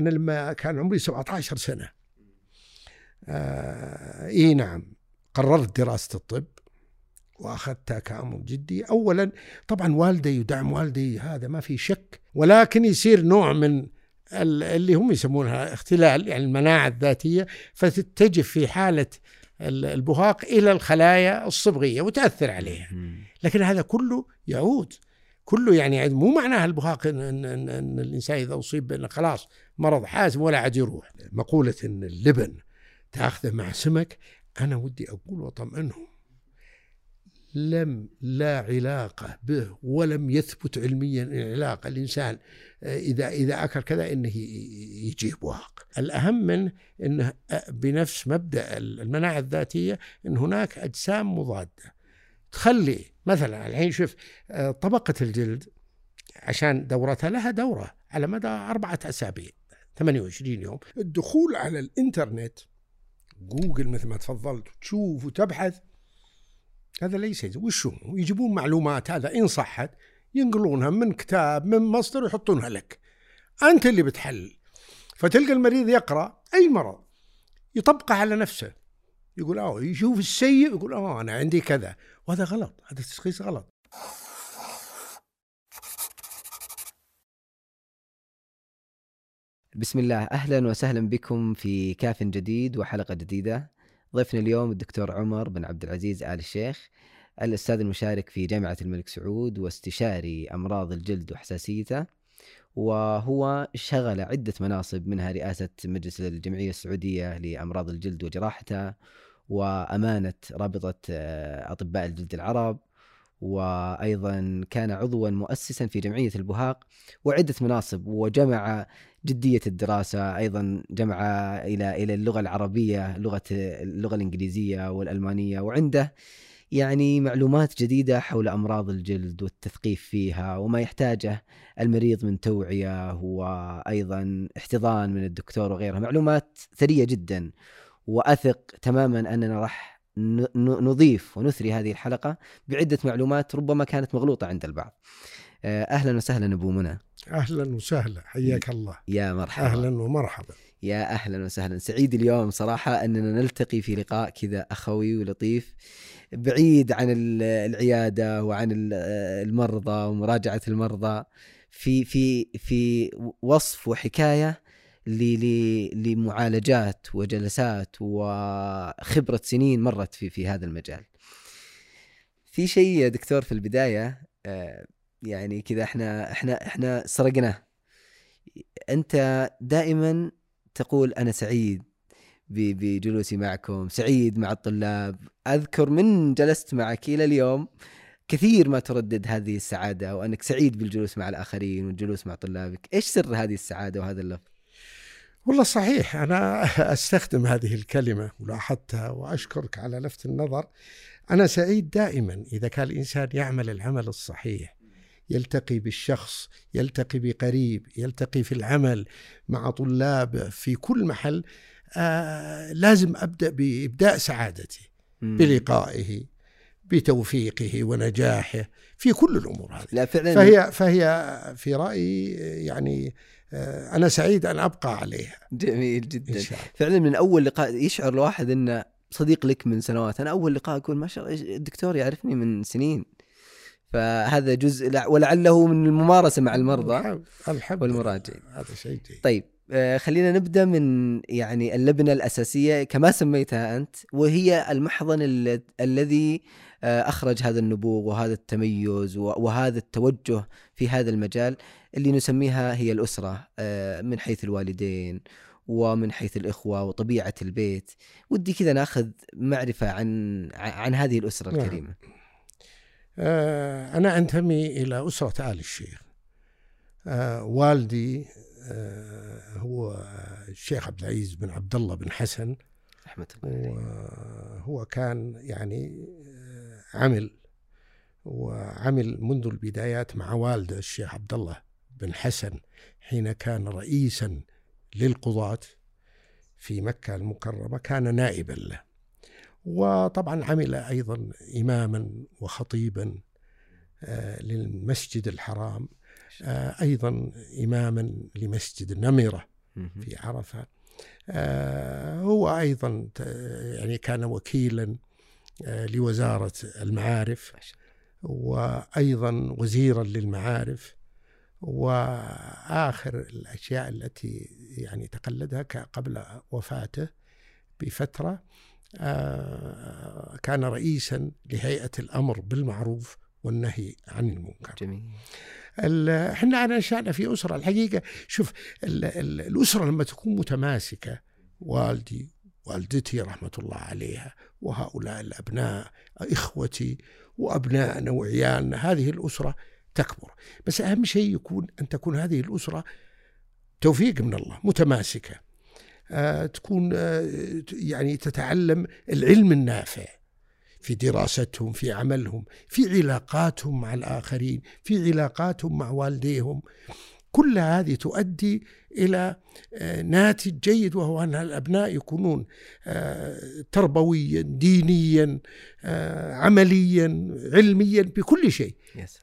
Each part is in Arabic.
أنا لما كان عمري 17 سنة. آه إي نعم قررت دراسه الطب واخذتها كامر جدي. اولا طبعا والدي يدعم والدي هذا ما في شك ولكن يصير نوع من اللي هم يسمونها اختلال يعني المناعة الذاتية فتتجه في حالة البهاق إلى الخلايا الصبغية وتأثر عليها. لكن هذا كله يعود كله يعني مو معناها البهاق إن, إن, إن, إن الإنسان إذا أصيب بإنه خلاص مرض حازم ولا عاد يروح. مقولة إن اللبن تأخذه مع سمك أنا ودي أقول وأطمئنهم. لم لا علاقة به ولم يثبت علميا علاقة الإنسان آه، إذا إذا أكل كذا إنه يجيه بواق الأهم من أنه آه، بنفس مبدأ المناعة الذاتية أن هناك أجسام مضادة. تخلي مثلا الحين شوف آه، طبقة الجلد عشان دورتها لها دورة على مدى أربعة أسابيع 28 يوم. الدخول على الإنترنت جوجل مثل ما تفضلت تشوف وتبحث هذا ليس وشو يجيبون معلومات هذا إن صحت ينقلونها من كتاب من مصدر ويحطونها لك. أنت اللي بتحل. فتلقى المريض يقرأ أي مرض؟ يطبقه على نفسه. يقول آه يشوف السيء يقول آه أنا عندي كذا. وهذا غلط هذا تشخيص غلط. بسم الله. أهلا وسهلا بكم في كاف جديد وحلقة جديدة. ضيفنا اليوم الدكتور عمر بن عبد العزيز آل الشيخ الأستاذ المشارك في جامعة الملك سعود واستشاري أمراض الجلد وحساسيته وهو شغل عدة مناصب منها رئاسة مجلس الجمعية السعودية لأمراض الجلد وجراحتها وأمانة رابطة آه، أطباء الجلد العرب وأيضا كان عضوا مؤسسا في جمعية البهاق وعدة مناصب وجمع جدية الدراسة أيضا جمع إلى إلى اللغة العربية لغة اللغة الإنجليزية والألمانية وعنده يعني معلومات جديدة حول أمراض الجلد والتثقيف فيها وما يحتاجه المريض من توعية وأيضا احتضان من الدكتور وغيرها معلومات ثرية جدا. وأثق تماما أننا راح نضيف ونثري هذه الحلقة بعدة معلومات ربما كانت مغلوطة عند البعض. آه، أهلا وسهلا أبو منى. أهلا وسهلا. حياك الله. يا مرحبا. أهلا ومرحبا. يا أهلا وسهلا. سعيد اليوم صراحة أننا نلتقي في لقاء كذا أخوي ولطيف بعيد عن العيادة وعن المرضى ومراجعة المرضى. في في في وصف وحكاية لمعالجات وجلسات وخبرة سنين مرت في في هذا المجال. في شيء يا دكتور في البداية آه، يعني كذا إحنا إحنا إحنا سرقناه. انت دائما تقول أنا سعيد بجلوسي معكم، سعيد مع الطلاب، أذكر من جلست معك إلى اليوم كثير ما تردد هذه السعادة وأنك سعيد بالجلوس مع الآخرين والجلوس مع طلابك إيش سر هذه السعادة وهذا اللفظ؟ والله صحيح أنا أستخدم هذه الكلمة ولاحظتها وأشكرك على لفت النظر. أنا سعيد دائما إذا كان الإنسان يعمل العمل الصحيح يلتقي بالشخص يلتقي بقريب يلتقي في العمل مع طلاب في كل محل آه لازم أبدأ بإبداء سعادتي بلقائه بتوفيقه ونجاحه في كل الأمور هذه. لا فعلا. فهي فهي في رأيي يعني أنا سعيد أن أبقى عليها. جميل جدا. فعلا من أول لقاء يشعر الواحد انه صديق لك من سنوات. أنا أول لقاء أقول ما شاء الله الدكتور يعرفني من سنين. فهذا جزء ولعله من الممارسة مع المرضى الحمد والمراجعين هذا شيء جيد. طيب آه، خلينا نبدأ من يعني اللبنة الأساسية كما سميتها أنت وهي المحضن الذي آه، أخرج هذا النبوغ وهذا التميز وهذا التوجه في هذا المجال اللي نسميها هي الأسرة آه، من حيث الوالدين ومن حيث الإخوة وطبيعة البيت. ودي كذا ناخذ معرفة عن عن هذه الأسرة نعم. الكريمة. آه، أنا أنتمي إلى أسرة آل الشيخ. والدي هو الشيخ عبد العزيز بن عبد الله بن حسن. رحمة الله وهو كان يعني عمل وعمل منذ البدايات مع والده الشيخ عبد الله بن حسن حين كان رئيسا للقضاة في مكة المكرمة كان نائبا له وطبعا عمل أيضا إماما وخطيبا آه، للمسجد الحرام آه، أيضا إماما لمسجد النمرة. في عرفة آه، هو أيضا يعني كان وكيلا لوزارة المعارف وأيضا وزيرا للمعارف وآخر الأشياء التي يعني تقلدها قبل وفاته بفترة آه، كان رئيسا لهيئة الأمر بالمعروف والنهي عن المنكر. جميل. إحنا نشأنا في أسرة. الحقيقة شوف ال ال الأسرة لما تكون متماسكة والدي والدتي رحمة الله عليها وهؤلاء الأبناء إخوتي وابنائنا وعيالنا هذه الأسرة تكبر. بس أهم شيء يكون أن تكون هذه الأسرة توفيق من الله متماسكة. آه تكون آه يعني تتعلم العلم النافع في دراستهم في عملهم في علاقاتهم مع الآخرين في علاقاتهم مع والديهم. كل هذه تؤدي إلى آه، ناتج جيد وهو أن الأبناء يكونون آه، تربويا دينيا آه، عمليا علميا بكل شيء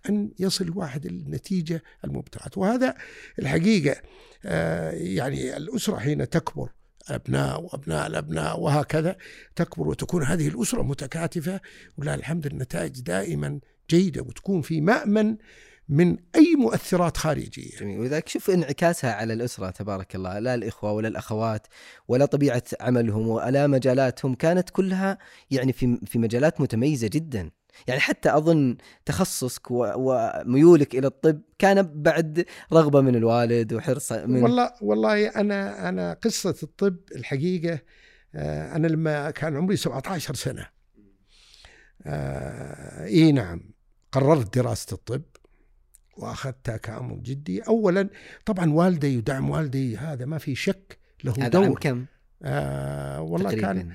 أن يصل الواحد للنتيجة المبتغاة وهذا الحقيقة آه، يعني الأسرة حين تكبر أبناء وأبناء الأبناء وهكذا تكبر وتكون هذه الأسرة متكاتفة ولله الحمد النتائج دائما جيدة وتكون في مأمن من أي مؤثرات خارجية. جميل. ولذلك شوف انعكاسها على الأسرة تبارك الله لا الإخوة ولا الأخوات ولا طبيعة عملهم ولا مجالاتهم كانت كلها يعني في في مجالات متميزة جدا. يعني حتى أظن تخصصك وميولك إلى الطب كان بعد رغبة من الوالد وحرص من والله والله أنا أنا قصة الطب الحقيقة آه، أنا لما كان عمري 17 سنة آه، إي نعم قررت دراسة الطب. وأخذتها كأمر جدي. اولا طبعا والدي يدعم والدي هذا ما في شك له هذا عام دور كم؟ آه والله تقريبا. كان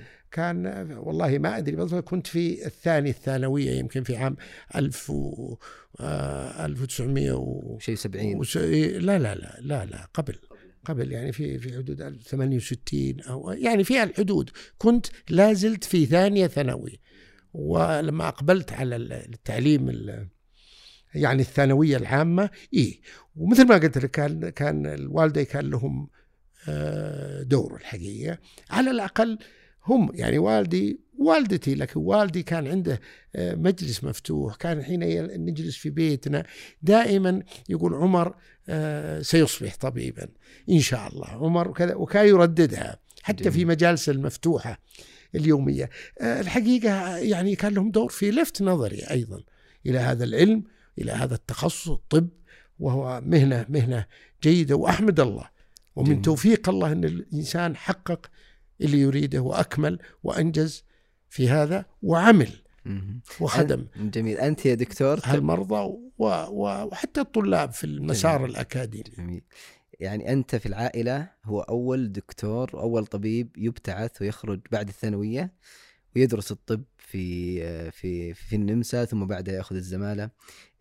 كان والله ما أدري بالضبط كنت في الثاني الثانوية يمكن في عام 1000 و آه 1900 و شيء 70 وس... لا لا لا لا لا قبل قبل يعني في في حدود 1068 أو يعني في الحدود. كنت لا زلت في ثانية ثانوي. ولما أقبلت على التعليم ال- يعني الثانوية العامة اي ومثل ما قلت لك كان كان الوالدة كان لهم آه، دور الحقيقة. على الأقل هم يعني والدي والدتي لكن والدي كان عنده آه، مجلس مفتوح. كان حين نجلس في بيتنا دائما يقول عمر آه، سيصبح طبيبا إن شاء الله. عمر وكذا وكان يرددها حتى في. مجالس المفتوحة اليومية. آه، الحقيقة يعني كان لهم دور في لفت نظري أيضا إلى هذا العلم. إلى هذا التخصص الطب وهو مهنة مهنة جيدة وأحمد الله. ومن جميل. توفيق الله أن الإنسان حقق اللي يريده وأكمل وأنجز في هذا وعمل. وخدم. أن- جميل. أنت يا دكتور؟ و- وحتى الطلاب في المسار جميل. الأكاديمي. جميل. يعني أنت في العائلة هو أول دكتور أول طبيب يبتعث ويخرج بعد الثانوية؟ ويدرس الطب في في في النمسا ثم بعدها يأخذ الزمالة.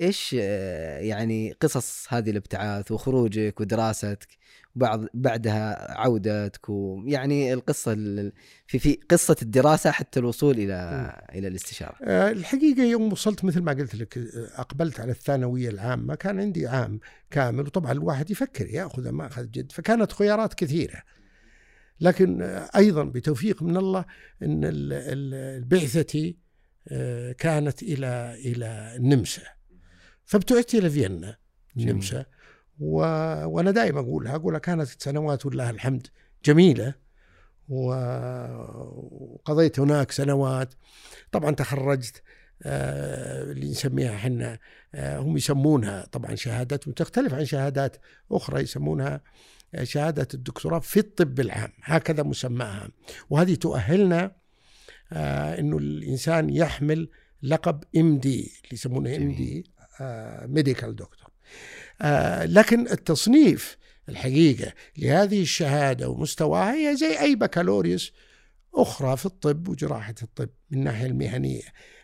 إيش يعني قصص هذه الابتعاث وخروجك ودراستك وبعض بعدها عودتك ويعني القصة ال- في في قصة الدراسة حتى الوصول إلى إلى الاستشارة. آه، الحقيقة يوم وصلت مثل ما قلت لك أقبلت على الثانوية العامة كان عندي عام كامل وطبعا الواحد يفكر يأخذ ما أخذ جد فكانت خيارات كثيرة. لكن أيضا بتوفيق من الله أن ال- ال- بعثتي آه، كانت إلى إلى النمسا فابتعثت إلى فيينا. النمسا و... وأنا دائما أقولها أقولها كانت سنوات ولله الحمد جميلة. و... وقضيت هناك سنوات. طبعا تخرجت آه، اللي نسميها إحنا آه، هم يسمونها طبعا شهادات تختلف عن شهادات أخرى يسمونها. شهادة الدكتوراه في الطب العام هكذا مسماها وهذه تؤهلنا آه، إنه الإنسان يحمل لقب MD اللي يسمونه M. D medical doctor لكن التصنيف الحقيقة لهذه الشهادة ومستواها هي زي أي بكالوريوس أخرى في الطب وجراحة الطب من الناحيه المهنية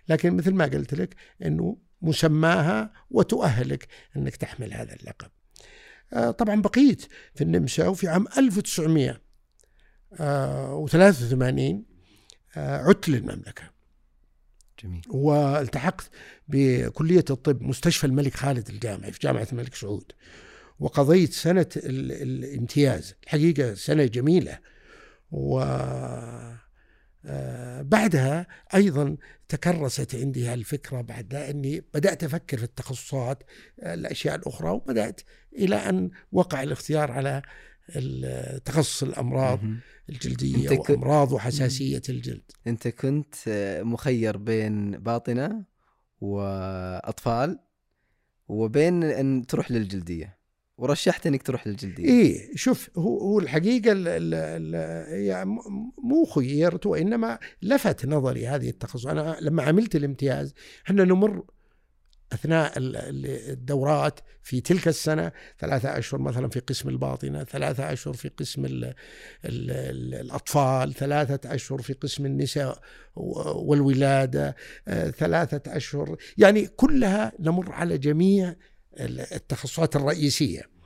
لكن مثل ما قلت لك إنه مسماها وتؤهلك إنك تحمل هذا اللقب. آه، طبعا بقيت في النمسا وفي عام 1983 آه، عدت للمملكة. جميل. والتحقت بكلية الطب مستشفى الملك خالد الجامعي في جامعة الملك سعود. وقضيت سنة ال- الامتياز الحقيقة سنة جميلة. و آه، بعدها أيضا تكرست عندي هالفكرة بعد إني بدأت أفكر في التخصصات آه، الأشياء الأخرى وبدأت إلى أن وقع الاختيار على تخصص الأمراض. الجلدية وأمراض وحساسية الجلد. أنت كنت آه، مخير بين باطنة وأطفال وبين أن تروح للجلدية. ورشحت إنك تروح للجلدية. إيه شوف هو هو الحقيقة ال ال ال هي م- مو خيرت وإنما لفت نظري هذه التخصص. أنا لما عملت الامتياز إحنا نمر أثناء ال- ال- الدورات في تلك السنة ثلاثة أشهر مثلا في قسم الباطنة، ثلاثة أشهر في قسم ال ال ال الأطفال، ثلاثة أشهر في قسم النساء والولادة، آه، ثلاثة أشهر. يعني كلها نمر على جميع التخصصات الرئيسية.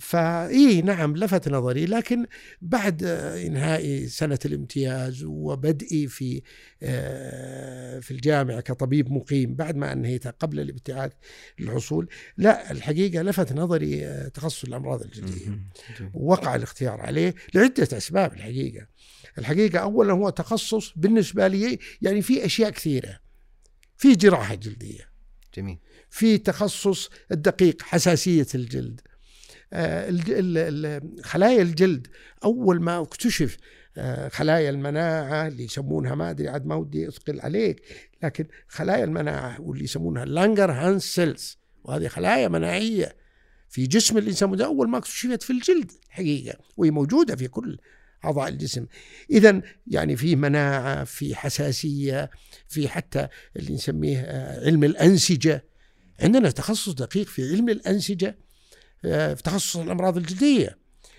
فاي نعم لفت نظري لكن بعد آه، إنهاء سنة الامتياز وبدئي في آه، في الجامعة كطبيب مقيم بعد ما أنهيتها قبل الابتعاث للحصول لا الحقيقة لفت نظري آه، تخصص مهم. جميل. ووقع الاختيار عليه لعدة أسباب الحقيقة الحقيقة اولا هو تخصص بالنسبة لي يعني في أشياء كثيرة في جراحة جلدية جميل في تخصص الدقيق حساسية الجلد. آه، خلايا الجلد أول ما اكتشف آه، خلايا المناعة اللي يسمونها ما أدري عاد ما ودي أثقل عليك لكن خلايا المناعة واللي يسمونها Langerhans cells وهذه خلايا مناعية في جسم الإنسان أول ما اكتشفت في الجلد حقيقة وهي موجودة في كل أعضاء الجسم. إذا يعني في مناعة في حساسية في حتى اللي نسميه آه، علم الأنسجة. عندنا تخصص دقيق في علم الأنسجة آه، في تخصص الأمراض الجلدية.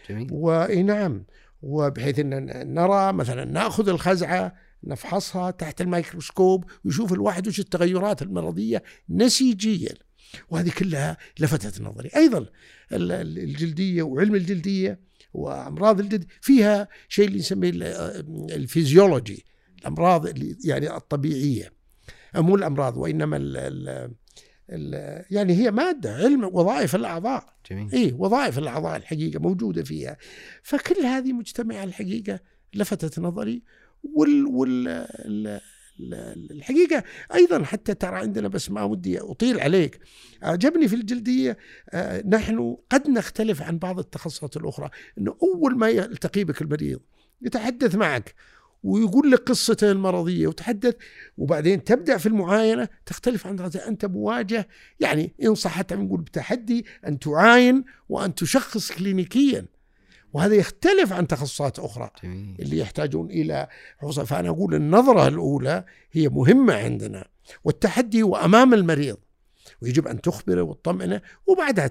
جميل. وإي نعم. وبحيث أن نرى مثلا نأخذ الخزعة نفحصها تحت الميكروسكوب ويشوف الواحد وش التغيرات المرضية نسيجيا. وهذه كلها لفتت نظري. أيضا ال- ال- الجلدية وعلم الجلدية وأمراض الجلد فيها شيء اللي نسميه ال- الفيزيولوجي الأمراض اللي يعني الطبيعية. مو الأمراض وإنما ال ال ال يعني هي مادة علم وظائف الأعضاء. جميل. اي وظائف الأعضاء الحقيقة موجودة فيها. فكل هذه مجتمعه الحقيقة لفتت نظري وال وال ال- ال- الحقيقة أيضا حتى ترى عندنا بس ما ودي أطيل عليك أعجبني في الجلدية آه، نحن قد نختلف عن بعض التخصصات الأخرى. إنه أول ما يلتقي بك المريض يتحدث معك ويقول لك قصته المرضية وتحدث وبعدين تبدأ في المعاينة تختلف عن أنت مواجه يعني إن صح حتى نقول بتحدي أن تعاين وأن تشخص كلينيكيا وهذا يختلف عن تخصصات أخرى جميل اللي يحتاجون إلى حفظ فأنا أقول النظرة الأولى هي مهمة عندنا والتحدي وامام المريض ويجب أن تخبره وتطمئنه وبعدها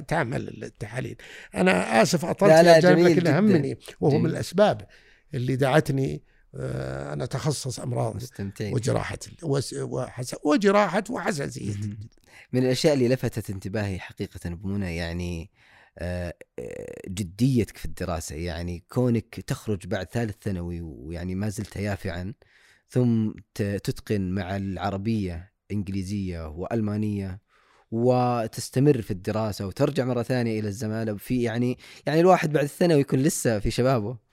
تعمل التحاليل. أنا آسف أطلت لا، لا، جانب لكن جداً. أهمني وهو من. الأسباب اللي دعتني آه، أنا أتخصص أمراض مستمتعين. وجراحة ال- وس- وحس- وجراحة وحساسية. مهم. من الأشياء اللي لفتت انتباهي حقيقة ابو منى يعني آه، آه، جديتك في الدراسة. يعني كونك تخرج بعد ثالث ثانوي ويعني ما زلت يافعا ثم تتقن مع العربية إنجليزية وألمانية وتستمر في الدراسة وترجع مرة ثانية إلى الزمالة في يعني يعني الواحد بعد الثانوي يكون لسه في شبابه.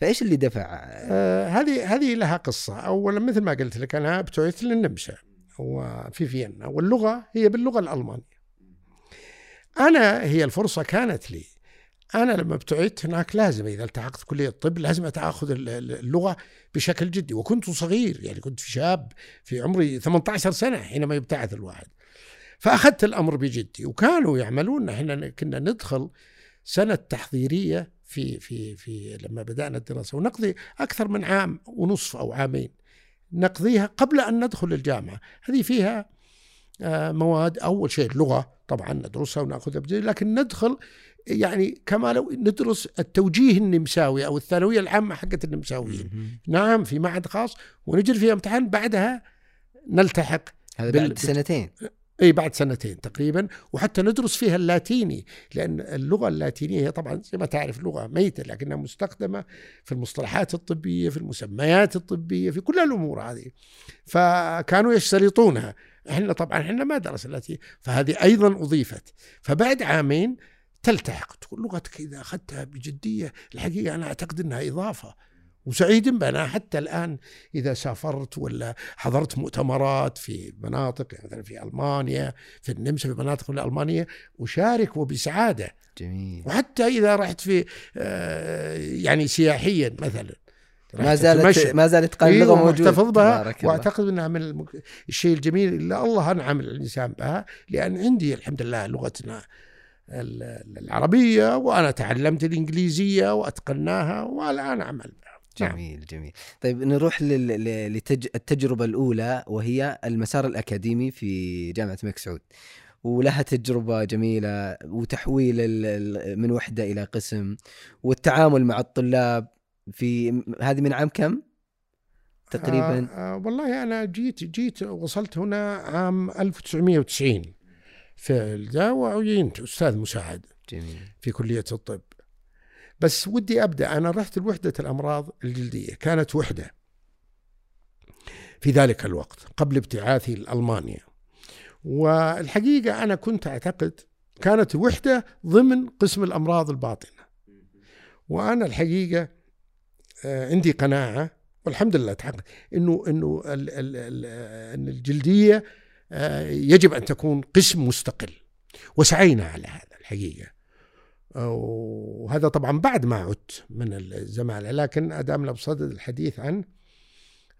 فايش اللي دفع؟ آه، هذه هذه لها قصة. اولا مثل ما قلت لك أنا ابتعثت للنمسا وفي فيينا. واللغة هي باللغة الألمانية. أنا هي الفرصة كانت لي. أنا لما ابتعثت هناك لازم إذا التحقت كلية الطب لازم أتأخذ ال- ال- اللغة بشكل جدي. وكنت صغير يعني كنت شاب في عمري 18 سنة حينما يبتعث الواحد. فأخذت الأمر بجدي. وكانوا يعملون إحنا كنا ندخل سنة تحضيرية في في في لما بدأنا الدراسة ونقضي أكثر من عام ونصف أو عامين نقضيها قبل أن ندخل الجامعة. هذه فيها آه، مواد أول شيء اللغة طبعا ندرسها ونأخذها بجد لكن ندخل يعني كما لو ندرس التوجيه النمساوي أو الثانوية العامة حقت النمساويين. نعم في معهد خاص ونجري فيها امتحان بعدها نلتحق هذا بال- بعد سنتين. أي بعد سنتين تقريبا وحتى ندرس فيها اللاتيني لأن اللغة اللاتينية هي طبعا زي ما تعرف لغة ميتة لكنها مستخدمة في المصطلحات الطبية في المسميات الطبية في كل الأمور هذه. فكانوا يشترطونها إحنا طبعا إحنا ما درسنا اللاتيني فهذه أيضا أضيفت. فبعد عامين تلتحق تقول لغتك إذا أخذتها بجدية الحقيقة أنا أعتقد إنها إضافة. وسعيد بها حتى الآن إذا سافرت ولا حضرت مؤتمرات في مناطق مثلا في ألمانيا في النمسا في مناطق من ألمانيا أشارك وبسعادة. جميل. وحتى إذا رحت في آه، يعني سياحيا مثلا. ما زالت ما زالت اللغة إيه موجودة. محتفظ بها. وأعتقد إنها من المك... الشيء الجميل اللي الله أنعم الإنسان بها لأن عندي الحمد لله لغتنا العربية وأنا تعلمت الإنجليزية وأتقناها والآن أعمل بها. جميل جميل. طيب نروح للتجربة الأولى وهي المسار الأكاديمي في جامعة الملك سعود. ولها تجربة جميلة وتحويل من وحدة إلى قسم والتعامل مع الطلاب في هذه من عام كم؟ تقريبا؟ آه آه والله أنا جيت جيت وصلت هنا عام 1990 في الدا وعينت أستاذ مساعد. جميل. في كلية الطب. بس ودي أبدأ. أنا رحت لوحدة الأمراض الجلدية كانت وحدة. في ذلك الوقت قبل ابتعاثي لألمانيا. والحقيقة أنا كنت أعتقد كانت وحدة ضمن قسم الأمراض الباطنة. وأنا الحقيقة آه، عندي قناعة والحمد لله تحقق إنه إنه إن الجلدية آه، يجب أن تكون قسم مستقل. وسعينا على هذا الحقيقة. وهذا طبعا بعد ما عدت من الزمالة لكن أدامنا بصدد الحديث عن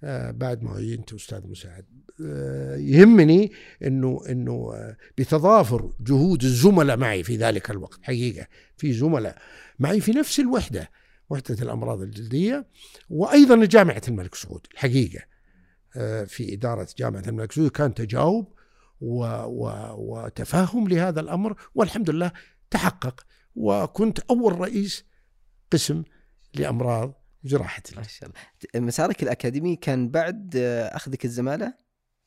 آه، بعد ما عينت أستاذ مساعد آه، يهمني أنه أنه آه، بتضافر جهود الزملاء معي في ذلك الوقت حقيقة في زملاء معي في نفس الوحدة وحدة الأمراض الجلدية وأيضا جامعة الملك سعود الحقيقة في إدارة جامعة الملك سعود كان تجاوب و و وتفاهم لهذا الأمر والحمد لله تحقق. وكنت أول رئيس قسم لأمراض جراحة ما شاء الله. مسارك الأكاديمي كان بعد أخذك الزمالة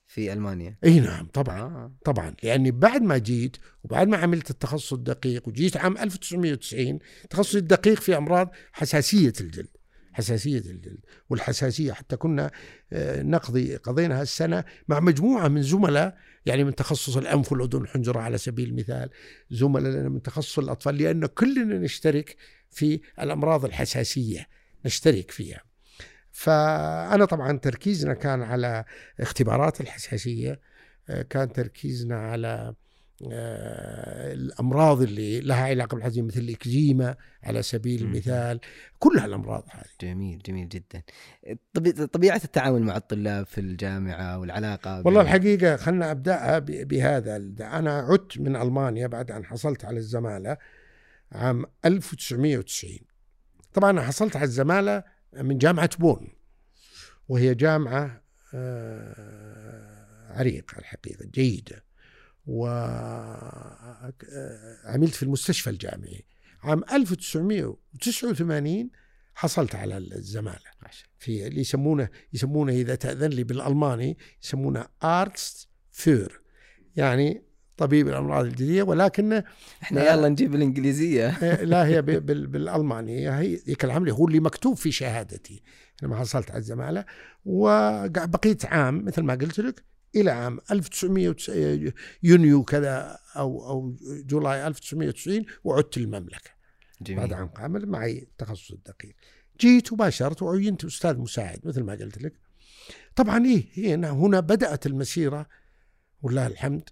في ألمانيا؟ إي نعم طبعا آه. طبعا. لأني بعد ما جيت وبعد ما عملت التخصص الدقيق وجيت عام 1990 تخصصي الدقيق في أمراض حساسية الجلد. حساسية الجلد والحساسية. حتى كنا آه، نقضي قضينا هالسنة مع مجموعة من زملاء يعني من تخصص الأنف والأذن والحنجره على سبيل المثال زملاء لنا من تخصص الأطفال لأن كلنا نشترك في الأمراض الحساسية نشترك فيها. فأنا طبعا تركيزنا كان على اختبارات الحساسية آه، كان تركيزنا على الأمراض اللي لها علاقة بالحزين مثل الاكزيما على سبيل المثال. كل هالامراض هذه. جميل جميل جدا. طبيعة التعامل مع الطلاب في الجامعة والعلاقة والله الحقيقة خلنا أبدأها بهذا أنا عدت من ألمانيا بعد أن حصلت على الزمالة عام 1990 طبعا أنا حصلت على الزمالة من جامعة بون وهي جامعة آه، عريقة الحقيقة جيدة. وعملت في المستشفى الجامعي. عام 1989 حصلت على الزمالة. في اللي يسمونه يسمونه إذا تأذن لي بالألماني يسمونه أرتست فير يعني طبيب الأمراض الجلديه ولكن إحنا يلا نجيب الإنجليزية. إيه، لا هي بالالمانيه هي ذيك العملية هو اللي مكتوب في شهادتي. لما حصلت على الزمالة وبقيت عام مثل ما قلت لك إلى عام 1900 يونيو كذا أو أو جولاي 1990 وعدت المملكه جميل. بعد عام كامل معي التخصص الدقيق. جيت وباشرت وعينت أستاذ مساعد مثل ما قلت لك. طبعا إيه هنا هنا بدأت المسيرة ولله الحمد.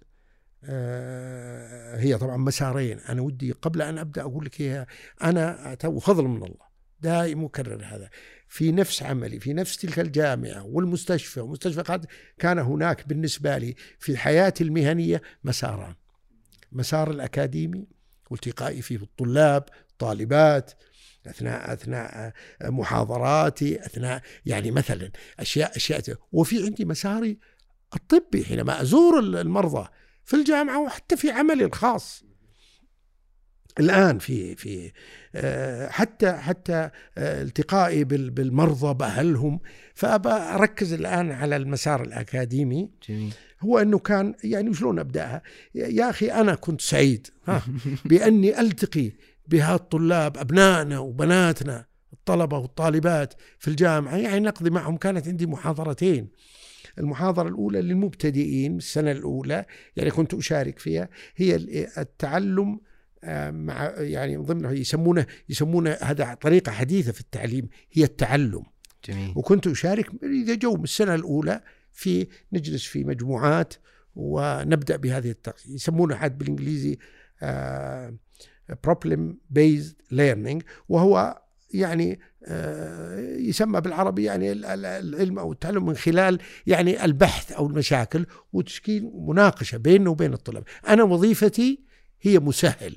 آه هي طبعا مسارين. أنا ودي قبل أن أبدأ أقول لك هي أنا وفضل من الله. دائم مكرر هذا. في نفس عملي في نفس تلك الجامعة والمستشفى ومستشفى كان هناك بالنسبة لي في حياتي المهنية مساران. مسار الأكاديمي والتقائي فيه بالطلاب طالبات أثناء أثناء محاضراتي أثناء يعني مثلا أشياء أشياء وفي عندي مساري الطبي حينما أزور المرضى في الجامعة وحتى في عملي الخاص. الآن في في آه، حتى حتى آه، التقائي بالمرضى بأهلهم. فأبى أركز الآن على المسار الأكاديمي. جميل. هو إنه كان يعني شلون أبدأها؟ يا أخي أنا كنت سعيد ها بأني ألتقي بهالطلاب أبنائنا وبناتنا الطلبة والطالبات في الجامعة. يعني نقضي معهم كانت عندي محاضرتين. المحاضرة الأولى للمبتدئين السنة الأولى يعني كنت أشارك فيها هي التعلم مع يعني من ضمنها يسمونه يسمونه هذا طريقة حديثة في التعليم هي التعلم. جميل. وكنت أشارك اذا جو من السنة الأولى في نجلس في مجموعات ونبدأ بهذه التقسيم. يسمونه حد بالإنجليزي problem based learning وهو يعني آه، يسمى بالعربي يعني العلم أو التعلم من خلال يعني البحث أو المشاكل وتشكيل مناقشة بيننا وبين الطلاب. أنا وظيفتي هي مسهل.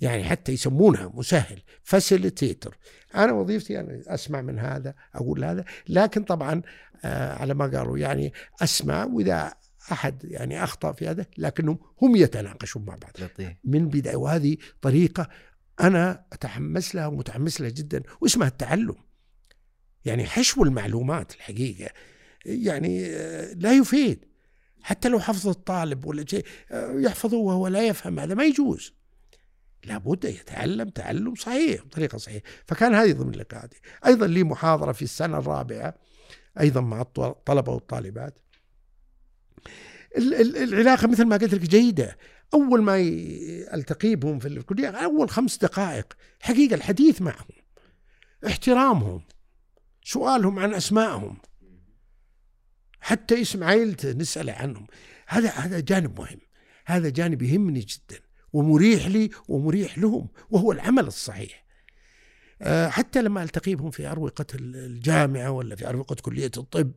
يعني حتى يسمونها مسهل فاسيليتيتر أنا وظيفتي أنا أسمع من هذا أقول هذا لكن طبعا آه على ما قالوا يعني أسمع وإذا أحد يعني أخطأ في هذا لكنهم هم يتناقشون مع بعض. لطيف. من بداية وهذه طريقة أنا أتحمس لها ومتحمس لها جدا واسمها التعلم. يعني حشو المعلومات الحقيقة. يعني آه، لا يفيد. حتى لو حفظ الطالب ولا شيء آه، يحفظه وهو لا يفهم هذا ما يجوز. لابد يتعلم تعلم صحيح بطريقة صحيحة. فكان هذه ضمن لقاءاتي أيضا لي محاضرة في السنة الرابعة أيضا مع الطلبة والطالبات. العلاقة مثل ما قلت لك جيدة. أول ما التقي بهم في الكلية أول خمس دقائق حقيقة الحديث معهم احترامهم سؤالهم عن أسمائهم. حتى اسم عائلته نسأله عنهم. هذا هذا جانب مهم. هذا جانب يهمني جدا. ومريح لي ومريح لهم وهو العمل الصحيح. آه، حتى لما التقي بهم في أروقة الجامعة ولا في أروقة كلية الطب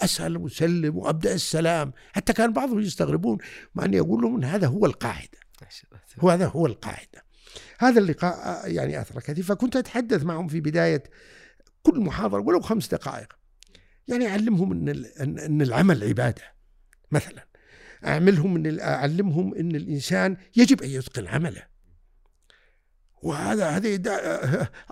أسأل وأسلم وأبدأ السلام. حتى كان بعضهم يستغربون مع أني أقول لهم إن هذا هو القاعدة. هو هذا هو القاعدة. هذا اللقاء آه، يعني اثر كثير فكنت أتحدث معهم في بداية كل محاضرة ولو خمس دقائق. يعني أعلمهم ان إن العمل عبادة مثلا. أعملهم إن أعلمهم إن الإنسان يجب أن يتقن عمله. وهذا هذه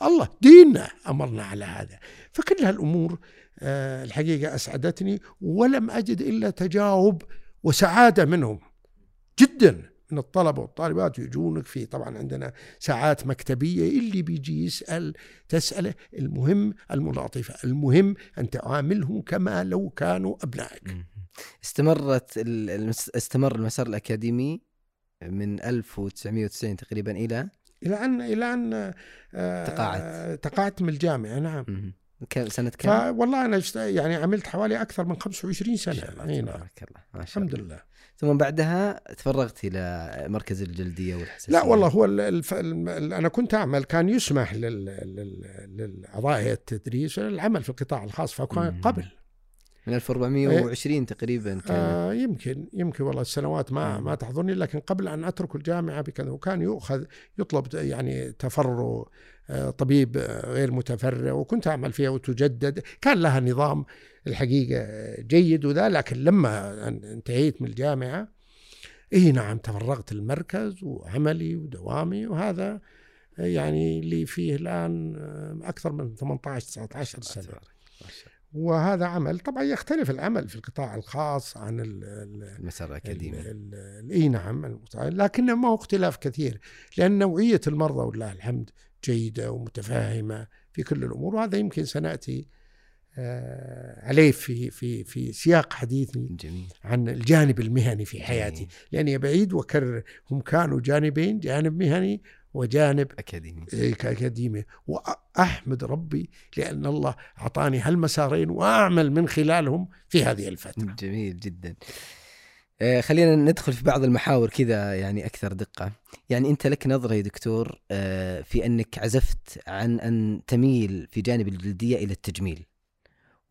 الله ديننا أمرنا على هذا. فكل هالأمور آه، الحقيقة أسعدتني ولم أجد إلا تجاوب وسعادة منهم جدا. من الطلبة والطالبات يجونك في طبعا عندنا ساعات مكتبية اللي بيجي يسأل تسأله. المهم الملاطفة المهم أن تعاملهم كما لو كانوا أبنائك. استمرت استمر المسار الأكاديمي من 1990 تقريبا إلى؟ إلى أن إلى أن آه، تقاعدت تقاعدت من الجامعة. نعم. كم سنة كم؟ والله أنا يعني عملت حوالي أكثر من 25 سنة. ما شاء الله نعم. تبارك الله ما شاء الحمد. لله. ثم بعدها تفرغت إلى مركز الجلدية والحساسية. لا والله هو الف... أنا كنت أعمل كان يسمح لل... لل... للأعضاء التدريس العمل في القطاع الخاص فكان قبل. من 1420 إيه. تقريبا كان. آه يمكن يمكن والله السنوات ما ما تحضرني لكن قبل أن أترك الجامعة بكذا وكان يؤخذ يطلب يعني تفرغ طبيب غير متفرغ وكنت أعمل فيها وتجدد. كان لها نظام الحقيقة جيد وذا لكن لما انتهيت من الجامعة إي نعم تفرغت المركز وعملي ودوامي وهذا يعني اللي فيه الآن أكثر من 18 19 سنة. وهذا عمل طبعا يختلف العمل في القطاع الخاص عن المسار الأكاديمي. إي نعم لكن ما هو اختلاف كثير لأن نوعية المرضى ولله الحمد جيدة ومتفاهمة في كل الأمور وهذا يمكن سنأتي آه، عليه في في في سياق حديثي جميل. عن الجانب المهني في حياتي جميل. لأني بعيد وأكرر هم كانوا جانبين جانب مهني وجانب أكاديمي إيه، اكاديمي وأحمد ربي لأن الله أعطاني هالمسارين وأعمل من خلالهم في هذه الفترة. جميل جدا. آه، خلينا ندخل في بعض المحاور كذا يعني أكثر دقة. يعني أنت لك نظرة يا دكتور آه، في أنك عزفت عن أن تميل في جانب الجلدية إلى التجميل.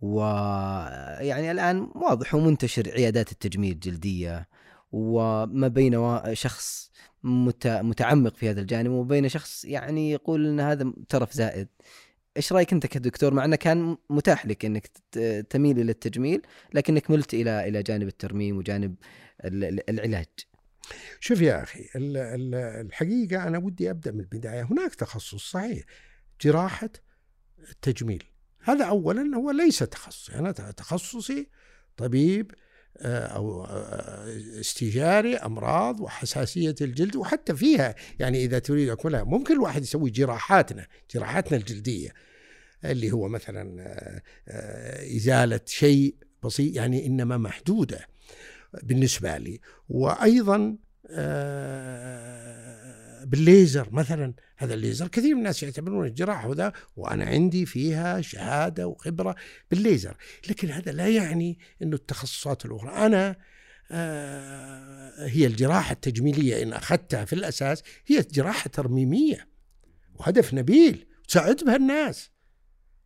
ويعني الآن واضح ومنتشر عيادات التجميل الجلديه وما بين شخص متعمق في هذا الجانب وبين شخص يعني يقول إن هذا ترف زائد إيش رأيك أنت كدكتور؟ مع إنه كان متاح لك إنك تميل إلى التجميل لكنك ملت إلى إلى جانب الترميم وجانب العلاج. شوف يا أخي الحقيقة أنا ودي أبدأ من البداية. هناك تخصص صحيح جراحة التجميل هذا اولا هو ليس تخصصي. أنا تخصصي طبيب آه، أو آه، استشاري أمراض وحساسية الجلد وحتى فيها يعني إذا تريد أقولها ممكن الواحد يسوي جراحاتنا جراحاتنا الجلدية اللي هو مثلا آه، إزالة شيء بسيط يعني إنما محدودة بالنسبة لي. وأيضا بالليزر مثلا. هذا الليزر كثير من الناس يعتبرون الجراحة وذا وأنا عندي فيها شهادة وخبرة بالليزر. لكن هذا لا يعني أنه التخصصات الأخرى. أنا آه هي الجراحة التجميلية إن أخذتها في الأساس هي جراحة ترميمية وهدف نبيل تساعد بها الناس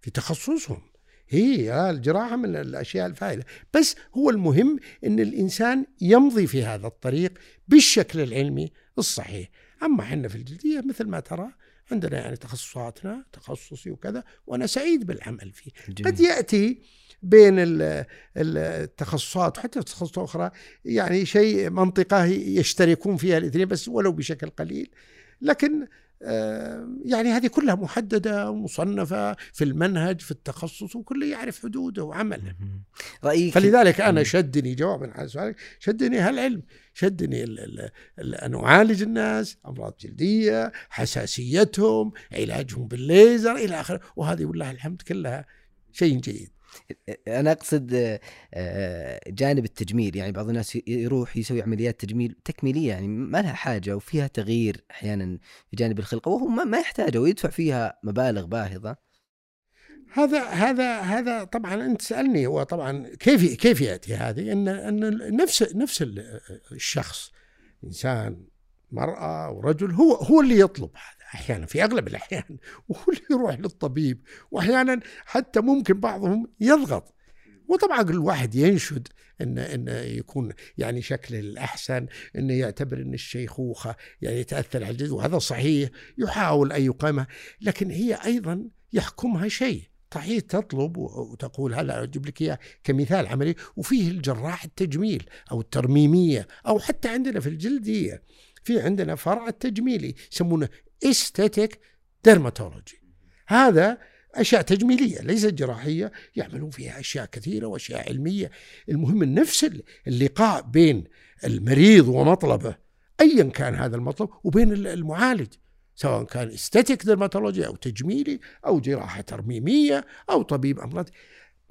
في تخصصهم. هي الجراحة من الأشياء الفائدة. بس هو المهم أن الإنسان يمضي في هذا الطريق بالشكل العلمي الصحيح. أما حنا في الجلدية مثل ما ترى عندنا يعني تخصصاتنا تخصصي وكذا وأنا سعيد بالعمل فيه جميل. قد يأتي بين التخصصات وحتى التخصصات الأخرى يعني شيء منطقة يشتركون فيها الاثنين بس ولو بشكل قليل لكن يعني هذه كلها محددة ومصنفة في المنهج في التخصص وكل يعرف حدوده وعمله. رأيك؟ فلذلك أنا شدني جوابا على سؤالك شدني هالعلم شدني أن أعالج الناس أمراض جلدية حساسيتهم علاجهم بالليزر إلى آخره. وهذه والله الحمد كلها شيء جيد. أنا أقصد آه، جانب التجميل. يعني بعض الناس يروح يسوي عمليات تجميل تكميلية يعني ما لها حاجة وفيها تغيير أحيانا في جانب الخلقه وهو ما يحتاجه ويدفع فيها مبالغ باهظة. هذا هذا هذا طبعا أنت تسالني هو طبعا كيف كيف يأتي هذه؟ إن إن نفس نفس الشخص إنسان مرأة ورجل هو هو اللي يطلب هذا. أحيانا في أغلب الأحيان وهو اللي يروح للطبيب وأحيانا حتى ممكن بعضهم يضغط. وطبعا الواحد ينشد إن إن يكون يعني شكل الأحسن انه يعتبر إن الشيخوخة يعني تاثر على الجسم وهذا صحيح يحاول أن يقيمها لكن هي أيضا يحكمها شيء. صحيح تطلب وتقول هلا أجيب لك اياه كمثال عملي وفيه الجراح التجميل أو الترميمية أو حتى عندنا في الجلدية في عندنا فرع التجميلي يسمونه aesthetic dermatology هذا أشياء تجميلية ليست جراحية يعملون فيها أشياء كثيرة وأشياء علمية. المهم نفس اللقاء بين المريض ومطلبه ايا كان هذا المطلب وبين المعالج سواء كان aesthetic dermatology أو تجميلي أو جراحة ترميمية أو طبيب أمراض.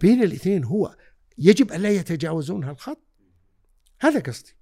بين الاثنين هو يجب أن لا يتجاوزون هالخط. هذا قصدي.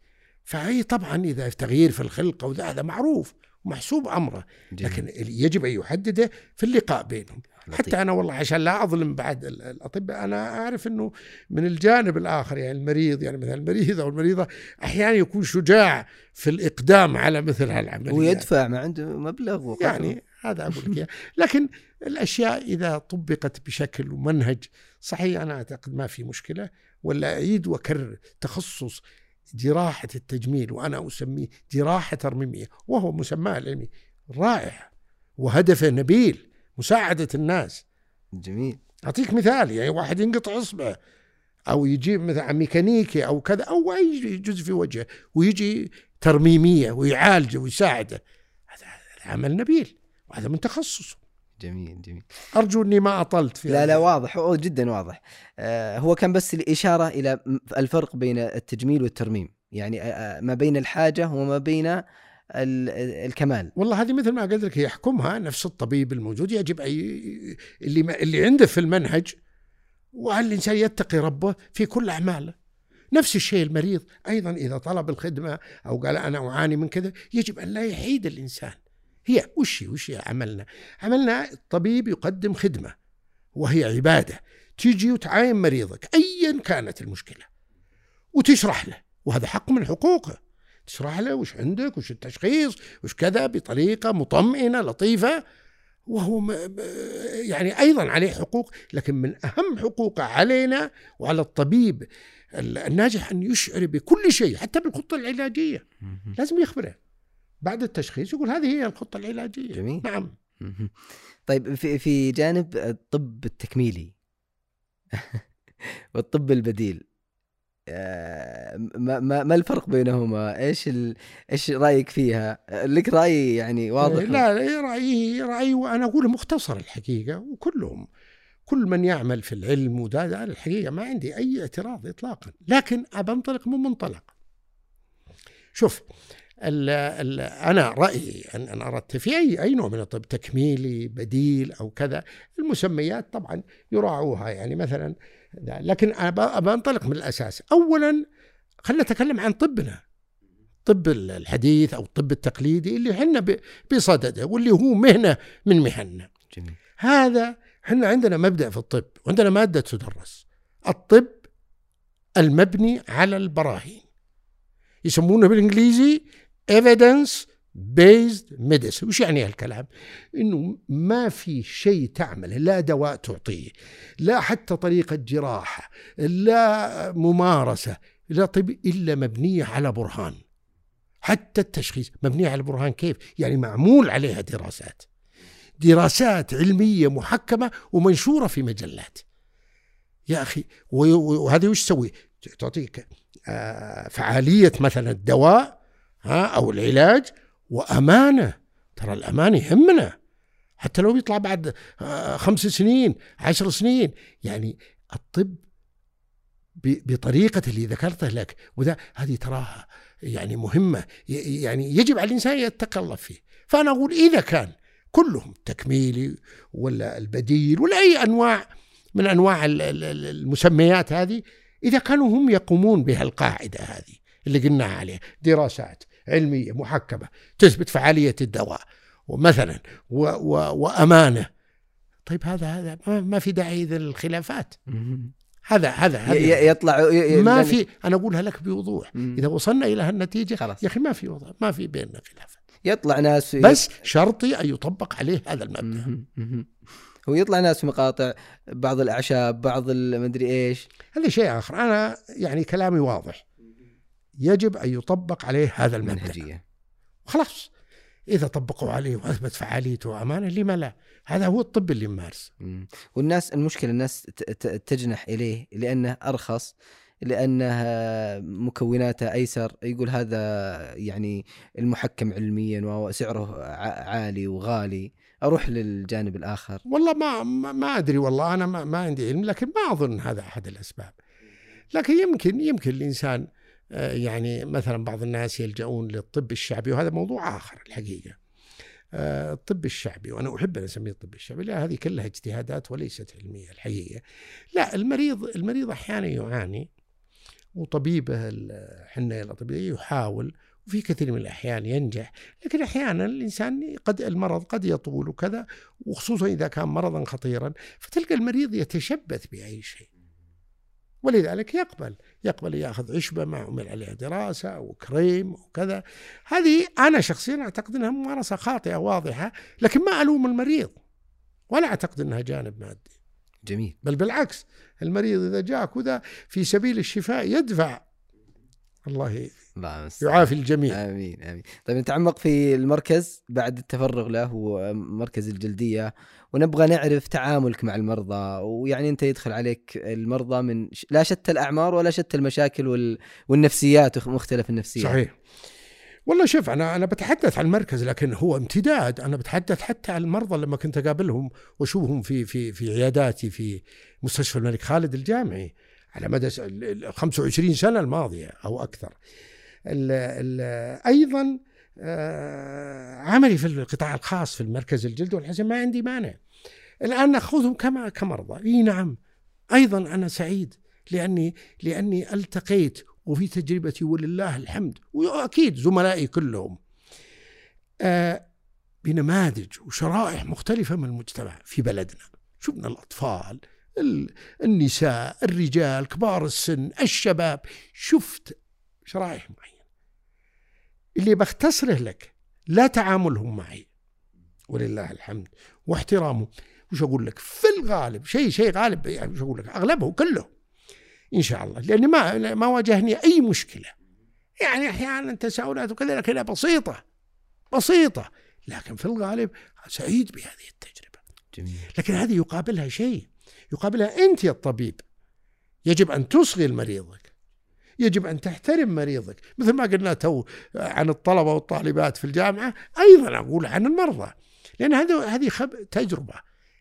فهي طبعا إذا تغيير في الخلقه وذا هذا معروف. محسوب أمره. لكن يجب أن يحدده في اللقاء بينهم. لطيف. حتى أنا والله عشان لا أظلم بعد الأطباء أنا أعرف إنه من الجانب الآخر يعني المريض يعني مثلا المريض أو المريضة أحيانا يكون شجاع في الإقدام على مثل هالعمليه ويدفع ما عنده مبلغ وقدر. يعني هذا أقول لك لكن الأشياء إذا طبقت بشكل ومنهج صحيح أنا أعتقد ما في مشكلة. ولا أعيد وأكرر تخصص جراحة التجميل وأنا أسميه جراحة ترميمية وهو مسماه العلمي رائع وهدفه نبيل مساعدة الناس. جميل. أعطيك مثال يعني واحد ينقطع إصبعه أو يجيب مثلا ميكانيكي أو كذا أو أي جزء في وجهه ويجي ترميمية ويعالجه ويساعده. هذا عمل نبيل وهذا من تخصصه. جميل جميل. أرجو إني ما أطلت في لا لا واضح هو جدا واضح. آه هو كان بس الإشارة إلى الفرق بين التجميل والترميم. يعني آه, آه، ما بين الحاجة وما بين الكمال. والله هذه مثل ما قلت لك يحكمها نفس الطبيب الموجود. يجب أي اللي ما اللي عنده في المنهج وهل الإنسان يتقي ربه في كل أعماله. نفس الشيء المريض أيضا إذا طلب الخدمة أو قال أنا أعاني من كذا يجب أن لا يحيد الإنسان. هي وش وش عملنا؟ عملنا الطبيب يقدم خدمة وهي عبادة. تيجي وتعاين مريضك أيا كانت المشكلة. وتشرح له وهذا حق من حقوقه. تشرح له وش عندك وش التشخيص وش كذا بطريقة مطمئنة لطيفة. وهو يعني أيضا عليه حقوق لكن من أهم حقوقه علينا وعلى الطبيب الناجح أن يشعر بكل شيء حتى بالخطة العلاجية. لازم يخبره. بعد التشخيص يقول هذه هي الخطة العلاجية جميل نعم طيب في في جانب الطب التكميلي والطب البديل آه، ما ما ما الفرق بينهما؟ إيش ال... إيش رأيك فيها؟ لك رأي يعني واضح؟ لا رأيي رأيي وأنا أقول مختصر الحقيقة وكلهم كل من يعمل في العلم وذا الحقيقة ما عندي أي اعتراض اطلاقا، لكن أبى أنطلق من منطلق. شوف ال ال أنا رأيي ان أنا اردت في اي أي نوع من الطب تكميلي بديل أو كذا المسميات طبعا يراعوها يعني مثلا لكن أبى أنطلق من الأساس. اولا خلينا نتكلم عن طبنا. الطب الحديث أو الطب التقليدي اللي إحنا بصدده واللي هو مهنة من مهننا جميل. هذا إحنا عندنا مبدأ في الطب وعندنا مادة تدرس. الطب المبني على البراهين. يسمونه بالإنجليزي evidence based medicine. وش يعني هالكلام؟ إنه ما في شيء تعمله لا دواء تعطيه لا حتى طريقة جراحة لا ممارسة لا طب إلا مبنية على برهان. حتى التشخيص مبنية على برهان كيف؟ يعني معمول عليها دراسات. دراسات علمية محكمة ومنشورة في مجلات. يا أخي وهذه وش تسوي؟ تعطيك آه، فعالية مثلا الدواء ها أو العلاج وأمانة. ترى الامانه يهمنا. حتى لو بيطلع بعد آه، خمس سنين عشر سنين. يعني الطب بطريقة اللي ذكرته لك وذا هذه تراها يعني مهمة. يعني يجب على الإنسان يتكلف فيه. فأنا أقول إذا كان كلهم تكميلي ولا البديل ولا أي أنواع من أنواع ال- ال- ال- المسميات هذه إذا كانوا هم يقومون بهالقاعدة هذه اللي قلنا عليها دراسات علمية محكمة تثبت فعالية الدواء ومثلا و و وأمانة. طيب هذا هذا ما- في داعي للخلافات. هذا هذا هذا. يطلع ما لأن- في أنا أقولها لك بوضوح. مم. إذا وصلنا إلى هالنتيجة خلاص. يا أخي ما في وضع ما في بيننا خلاف يطلع ناس بس شرطي أن يطبق عليه هذا المبدأ. هو يطلع ناس في مقاطع بعض الأعشاب بعض المدري إيش. هذا شيء آخر. أنا يعني كلامي واضح. يجب أن يطبق عليه هذا المبدا منهجيه خلاص إذا طبقوا عليه واثبت فعاليته وأمانة لما لا؟ هذا هو الطب اللي نمارسه مم. والناس المشكلة الناس تجنح إليه لأنه أرخص لأنه مكوناته أيسر. يقول هذا يعني المحكم علميا وسعره عالي وغالي. أروح للجانب الآخر. والله ما ما, ما أدري والله أنا ما, ما عندي علم لكن ما أظن هذا أحد الأسباب. لكن يمكن يمكن الإنسان يعني مثلا بعض الناس يلجؤون للطب الشعبي وهذا موضوع آخر الحقيقة. آه، الطب الشعبي وأنا أحب أن أسميه الطب الشعبي لا هذه كلها اجتهادات وليست علمية الحقيقة. لا المريض المريض أحيانا يعاني وطبيبه الحنيه الاطبائيه يحاول وفي كثير من الأحيان ينجح لكن أحيانا الإنسان قد المرض قد يطول وكذا وخصوصا إذا كان مرضا خطيرا فتلقى المريض يتشبث بأي شيء. ولذلك يقبل. يقبل ياخذ عشبة ما عمل عليها دراسة أو كريم وكذا هذه أنا شخصيا أعتقد إنها ممارسة خاطئة واضحة لكن ما ألوم المريض ولا أعتقد إنها جانب مادي. جميل. بل بالعكس المريض إذا جاك وذا في سبيل الشفاء يدفع الله. يعافي الجميع. آمين آمين. طيب نتعمق في المركز بعد التفرغ له هو مركز الجلدية ونبغى نعرف تعاملك مع المرضى ويعني أنت يدخل عليك المرضى من لا شتى الأعمار ولا شتى المشاكل وال... والنفسيات ومختلف النفسيات. صحيح. والله شوف أنا أنا بتحدث عن المركز لكن هو امتداد. أنا بتحدث حتى عن المرضى لما كنت أقابلهم وأشوفهم في في في عياداتي في مستشفى الملك خالد الجامعي. على مدى س- ال- ال- 25 سنة الماضية أو أكثر. ال ال أيضا آه، عملي في القطاع الخاص في المركز الجلد والحسن ما عندي مانع. الآن نأخذهم كما كمرضى، إي نعم. أيضا أنا سعيد لاني لأني التقيت وفي تجربتي ولله الحمد وأكيد زملائي كلهم آه بنماذج وشرائح مختلفة من المجتمع في بلدنا شفنا الأطفال ال- النساء الرجال كبار السن الشباب. شفت شرائح معينة. اللي بختصره لك لا تعاملهم معي. ولله الحمد. واحترامهم وش أقول لك؟ في الغالب شيء شيء غالب يعني وش أقول لك؟ أغلبه كله. إن شاء الله. لاني ما ما واجهني أي مشكلة. يعني أحيانا تساؤلات وكذا لكنها بسيطة. بسيطة. لكن في الغالب سعيد بهذه التجربة. جميل. لكن هذه يقابلها شيء. يقابلها أنت يا الطبيب. يجب أن تصغي لمريضك يجب أن تحترم مريضك. مثل ما قلنا تو عن الطلبة والطالبات في الجامعة أيضا أقول عن المرضى. هذا هذه خب... تجربة.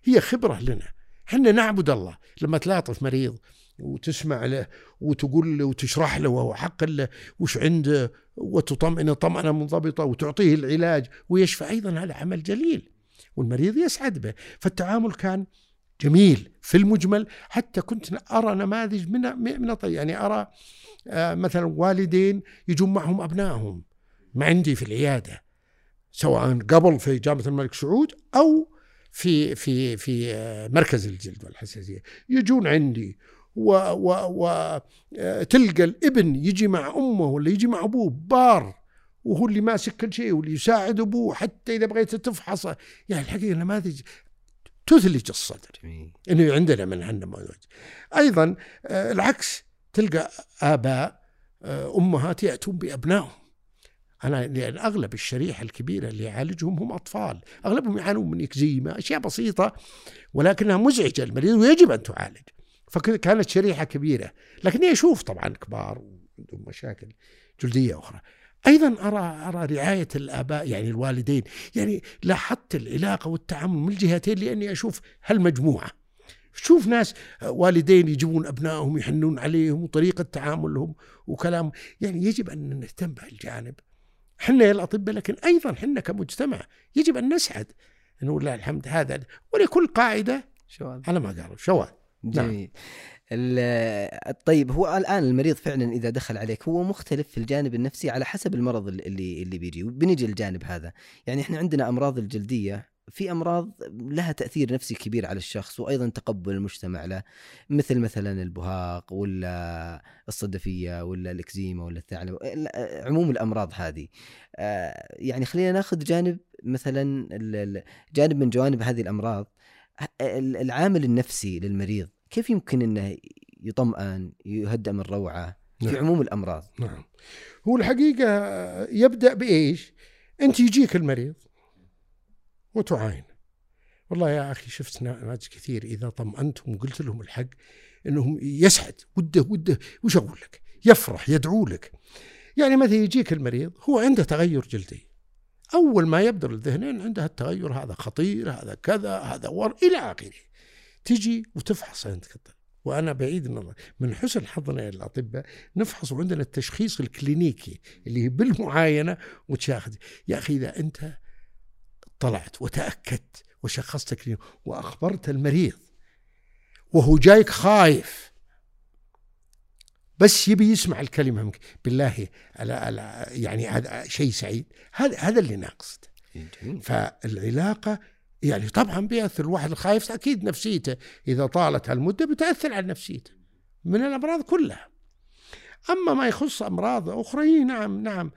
هي خبرة لنا. إحنا نعبد الله. لما تلاطف مريض وتسمع له وتقول له وتشرح له حق له وش عنده وتطمئنه طمأنة منضبطة وتعطيه العلاج ويشفى أيضا هذا عمل جليل. والمريض يسعد به. فالتعامل كان جميل في المجمل حتى كنت أرى نماذج من من يعني أرى آه، مثلا والدين يجون معهم أبنائهم ما عندي في العيادة سواء قبل في جامعة الملك سعود أو في في في آه، مركز الجلد والحساسية. يجون عندي وتلقى الابن يجي مع أمه ولا يجي مع أبوه بار وهو اللي ماسك كل شيء واللي يساعد أبوه حتى إذا بغيت تفحصه. يعني الحقيقة نماذج تثلج الصدر. إنه عندنا من هالنماذج أيضا آه، العكس تلقى آباء آه، امهات ياتون بأبنائهم. أنا لأن أغلب الشريحة الكبيرة اللي يعالجهم هم أطفال، أغلبهم يعانون من إكزيما، أشياء بسيطة ولكنها مزعجة للمريض ويجب أن تعالج. فكانت شريحة كبيرة، لكني أشوف طبعا كبار وعندهم مشاكل جلدية أخرى. أيضا أرى أرى رعاية الآباء يعني الوالدين، يعني لاحظت العلاقة والتعامل من الجهتين لأني أشوف هالمجموعة. شوف ناس والدين يجيبون أبنائهم يحنون عليهم وطريقة تعاملهم وكلام يعني يجب أن نهتم بهالجانب إحنا يا الأطباء لكن أيضا إحنا كمجتمع يجب أن نسعد نقول لا الحمد هذا ولكل قاعدة شواذ على ما قالوا شواذ نعم. جميل نعم. طيب هو الآن المريض فعلا إذا دخل عليك هو مختلف في الجانب النفسي على حسب المرض اللي اللي بيجي وبنيجي للجانب هذا. يعني إحنا عندنا أمراض الجلدية في أمراض لها تأثير نفسي كبير على الشخص وأيضا تقبل المجتمع له مثل مثلا البهاق ولا الصدفية ولا الإكزيما ولا الثعلب عموم الأمراض هذه. آه، يعني خلينا ناخذ جانب مثلا جانب من جوانب هذه الأمراض. العامل النفسي للمريض كيف يمكن إنه يطمئن يهدأ من روعة في نعم. عموم الأمراض؟ نعم. هو الحقيقة يبدأ بإيش؟ أنت يجيك المريض وتعاين. والله يا أخي شفت ناس كثير إذا طمأنتهم وقلت لهم الحق أنهم يسعد وده وده وش أقول لك؟ يفرح يدعو لك. يعني مثلا يجيك المريض هو عنده تغير جلدي. أول ما يبدر الذهنين عنده التغير هذا خطير هذا كذا هذا ور إلى آخره. تجي وتفحص عندك وأنا بعيد النظر من حسن حظنا الأطباء نفحص وعندنا التشخيص الكلينيكي اللي بالمعاينة وتشاهد يا أخي إذا أنت طلعت وتأكدت وشخصت وأخبرت المريض وهو جايك خايف بس يبي يسمع الكلمة منك بالله ألا ألا يعني هذا شيء سعيد. هذا هذا اللي ناقص فالعلاقة يعني طبعا بيأثر الواحد الخايف أكيد نفسيته. إذا طالت هالمدة بتأثر على نفسيته من الأمراض كلها. أما ما يخص أمراض أخرى نعم نعم.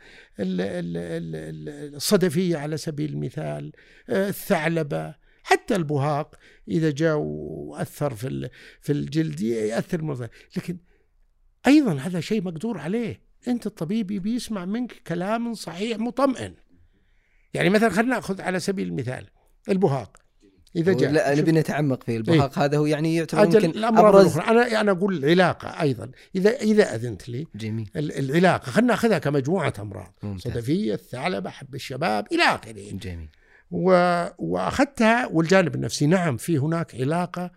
الصدفية على سبيل المثال آه، الثعلبة حتى البهاق إذا جاء وأثر في في الجلد يأثر مرضى لكن أيضا هذا شيء مقدور عليه. أنت الطبيب يبي يسمع منك كلام صحيح مطمئن. يعني مثلا خلينا نأخذ على سبيل المثال. البهاق. إذا جاء لا نبي نتعمق في البهاق إيه؟ هذا هو يعني يعتبر يمكن الامراض أبرز... الاخرى أنا أنا أقول العلاقة أيضا. إذا إذا أذنت لي جميل. العلاقة خلينا نأخذها كمجموعة أمراض. صدفية الثعلبة حب الشباب إلى آخره. جميل. و... وأخذتها والجانب النفسي. نعم في هناك علاقة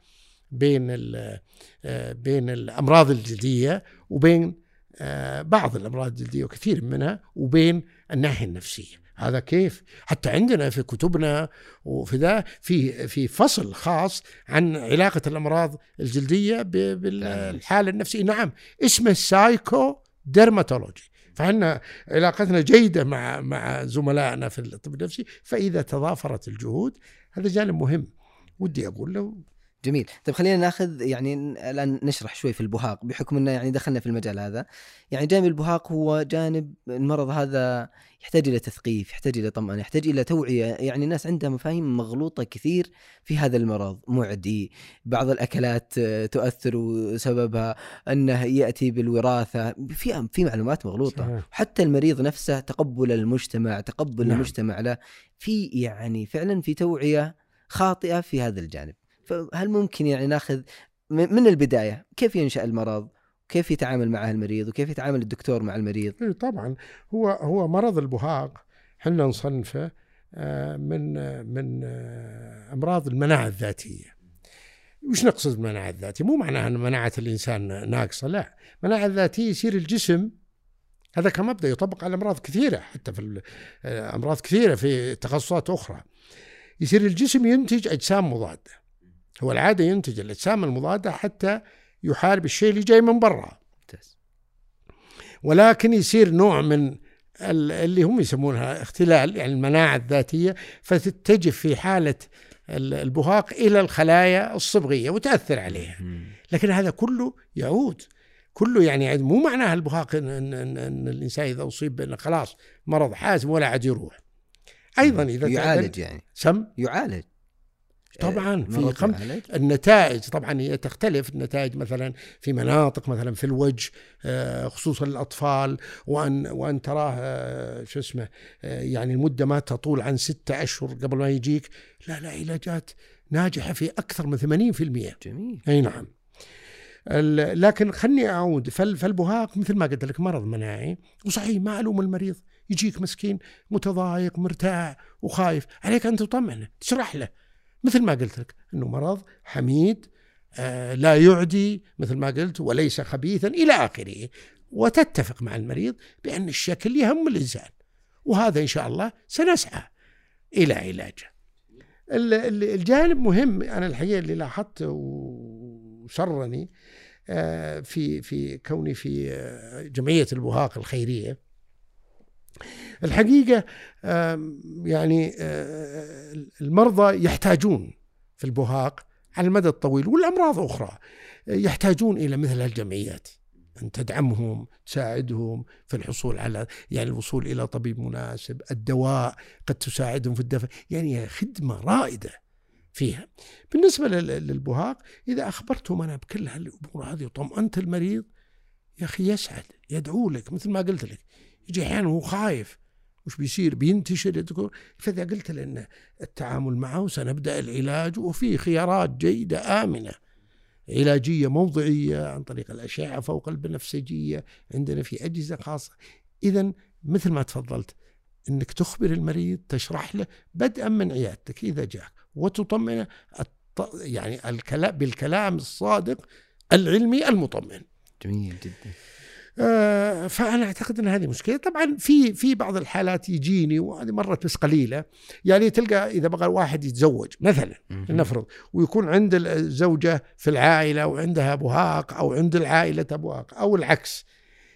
بين ال... آه، بين الأمراض الجلدية وبين آه، بعض الأمراض الجلدية وكثير منها وبين الناحية النفسية. هذا كيف؟ حتى عندنا في كتبنا وفي ذا في في فصل خاص عن علاقة الأمراض الجلدية بالحالة النفسية. نعم اسمه psychodermatology فعندنا علاقتنا جيدة مع مع زملائنا في الطب النفسي فإذا تضافرت الجهود هذا جانب مهم. ودي أقول له جميل. طيب خلينا ناخذ يعني الآن نشرح شوي في البهاق بحكم إنه يعني دخلنا في المجال هذا. يعني جانب البهاق هو جانب المرض هذا يحتاج إلى تثقيف يحتاج إلى طمأنة يحتاج إلى توعية. يعني الناس عندها مفاهيم مغلوطة كثير في هذا المرض معدي بعض الأكلات تؤثر سببها أنه يأتي بالوراثة في في معلومات مغلوطة. صحيح. حتى المريض نفسه تقبل المجتمع تقبل نعم. المجتمع له. في يعني فعلا في توعية خاطئة في هذا الجانب. فهل ممكن يعني ناخذ من البداية كيف ينشأ المرض؟ كيف يتعامل معه المريض وكيف يتعامل الدكتور مع المريض؟ إيه طبعا هو هو مرض البهاق إحنا نصنفه آه، من من آه، أمراض المناعة الذاتية. وش نقصد بالمناعة الذاتية؟ مو معناها إن مناعة الإنسان ناقصة، لا، المناعه الذاتية يصير الجسم هذا كمبدأ يطبق على أمراض كثيرة حتى في آه، أمراض كثيرة في تخصصات أخرى. يصير الجسم ينتج أجسام مضادة. هو العادة ينتج الأجسام المضادة حتى يحارب الشيء اللي جاي من برا. ولكن يصير نوع من اللي هم يسمونها اختلال يعني المناعة الذاتية فتتجه في حالة البهاق إلى الخلايا الصبغية وتأثر عليها. لكن هذا كله يعود. كله يعني مو معناها البهاق إن, إن, إن, إن الإنسان إذا أصيب بأنه خلاص مرض حازم ولا عاد يروح. أيضا إذا يعالج يعني. سم؟ يعالج. طبعا في خم... النتائج طبعا هي تختلف النتائج مثلا في مناطق مثلا في الوجه آه، خصوصا الأطفال وان وأن تراه آه، شو اسمه آه، يعني المدة ما تطول عن ستة أشهر قبل ما يجيك. لا لا علاجات ناجحة في أكثر من 80% جميل. أي نعم. لكن خلني أعود. فالبهاق مثل ما قلت لك مرض مناعي وصحيح ما الوم المريض يجيك مسكين متضايق مرتاع وخايف عليك أن تطمئنه تشرح له. مثل ما قلت لك إنه مرض حميد آه لا يعدي مثل ما قلت وليس خبيثا إلى آخره وتتفق مع المريض بأن الشكل يهم الإنسان وهذا إن شاء الله سنسعى إلى علاجه. الجانب مهم أنا الحقيقة اللي لاحظته وسرني آه، في في كوني في آه، جمعية البهاق الخيرية الحقيقة يعني آه، المرضى يحتاجون في البهاق على المدى الطويل والأمراض أخرى. يحتاجون إلى مثل هالجمعيات أن تدعمهم تساعدهم في الحصول على يعني الوصول إلى طبيب مناسب. الدواء قد تساعدهم في الدفع. يعني خدمة رائدة فيها. بالنسبة للبهاق إذا أخبرتهم أنا بكل هالأمور هذه وطمأنت المريض يا أخي يسعد يدعو لك مثل ما قلت لك. يجي أحيانا وهو خايف. وش بيصير؟ بينتشر فإذا قلت له إن التعامل معه سنبدأ العلاج وفي خيارات جيدة آمنة. علاجية موضعية عن طريق الأشعة فوق البنفسجية عندنا في أجهزة خاصة. اذا مثل ما تفضلت إنك تخبر المريض تشرح له بدءا من عيادتك إذا جاك. وتطمئنه يعني الكلام بالكلام الصادق العلمي المطمئن. جميل جدا. آه، فأنا أعتقد إن هذه مشكلة. طبعا في في بعض الحالات يجيني وهذه مرت بس قليلة. يعني تلقى إذا بغى واحد يتزوج مثلا لنفرض ويكون عند الزوجه في العائلة وعندها بهاق أو عند العائلة بهاق أو العكس.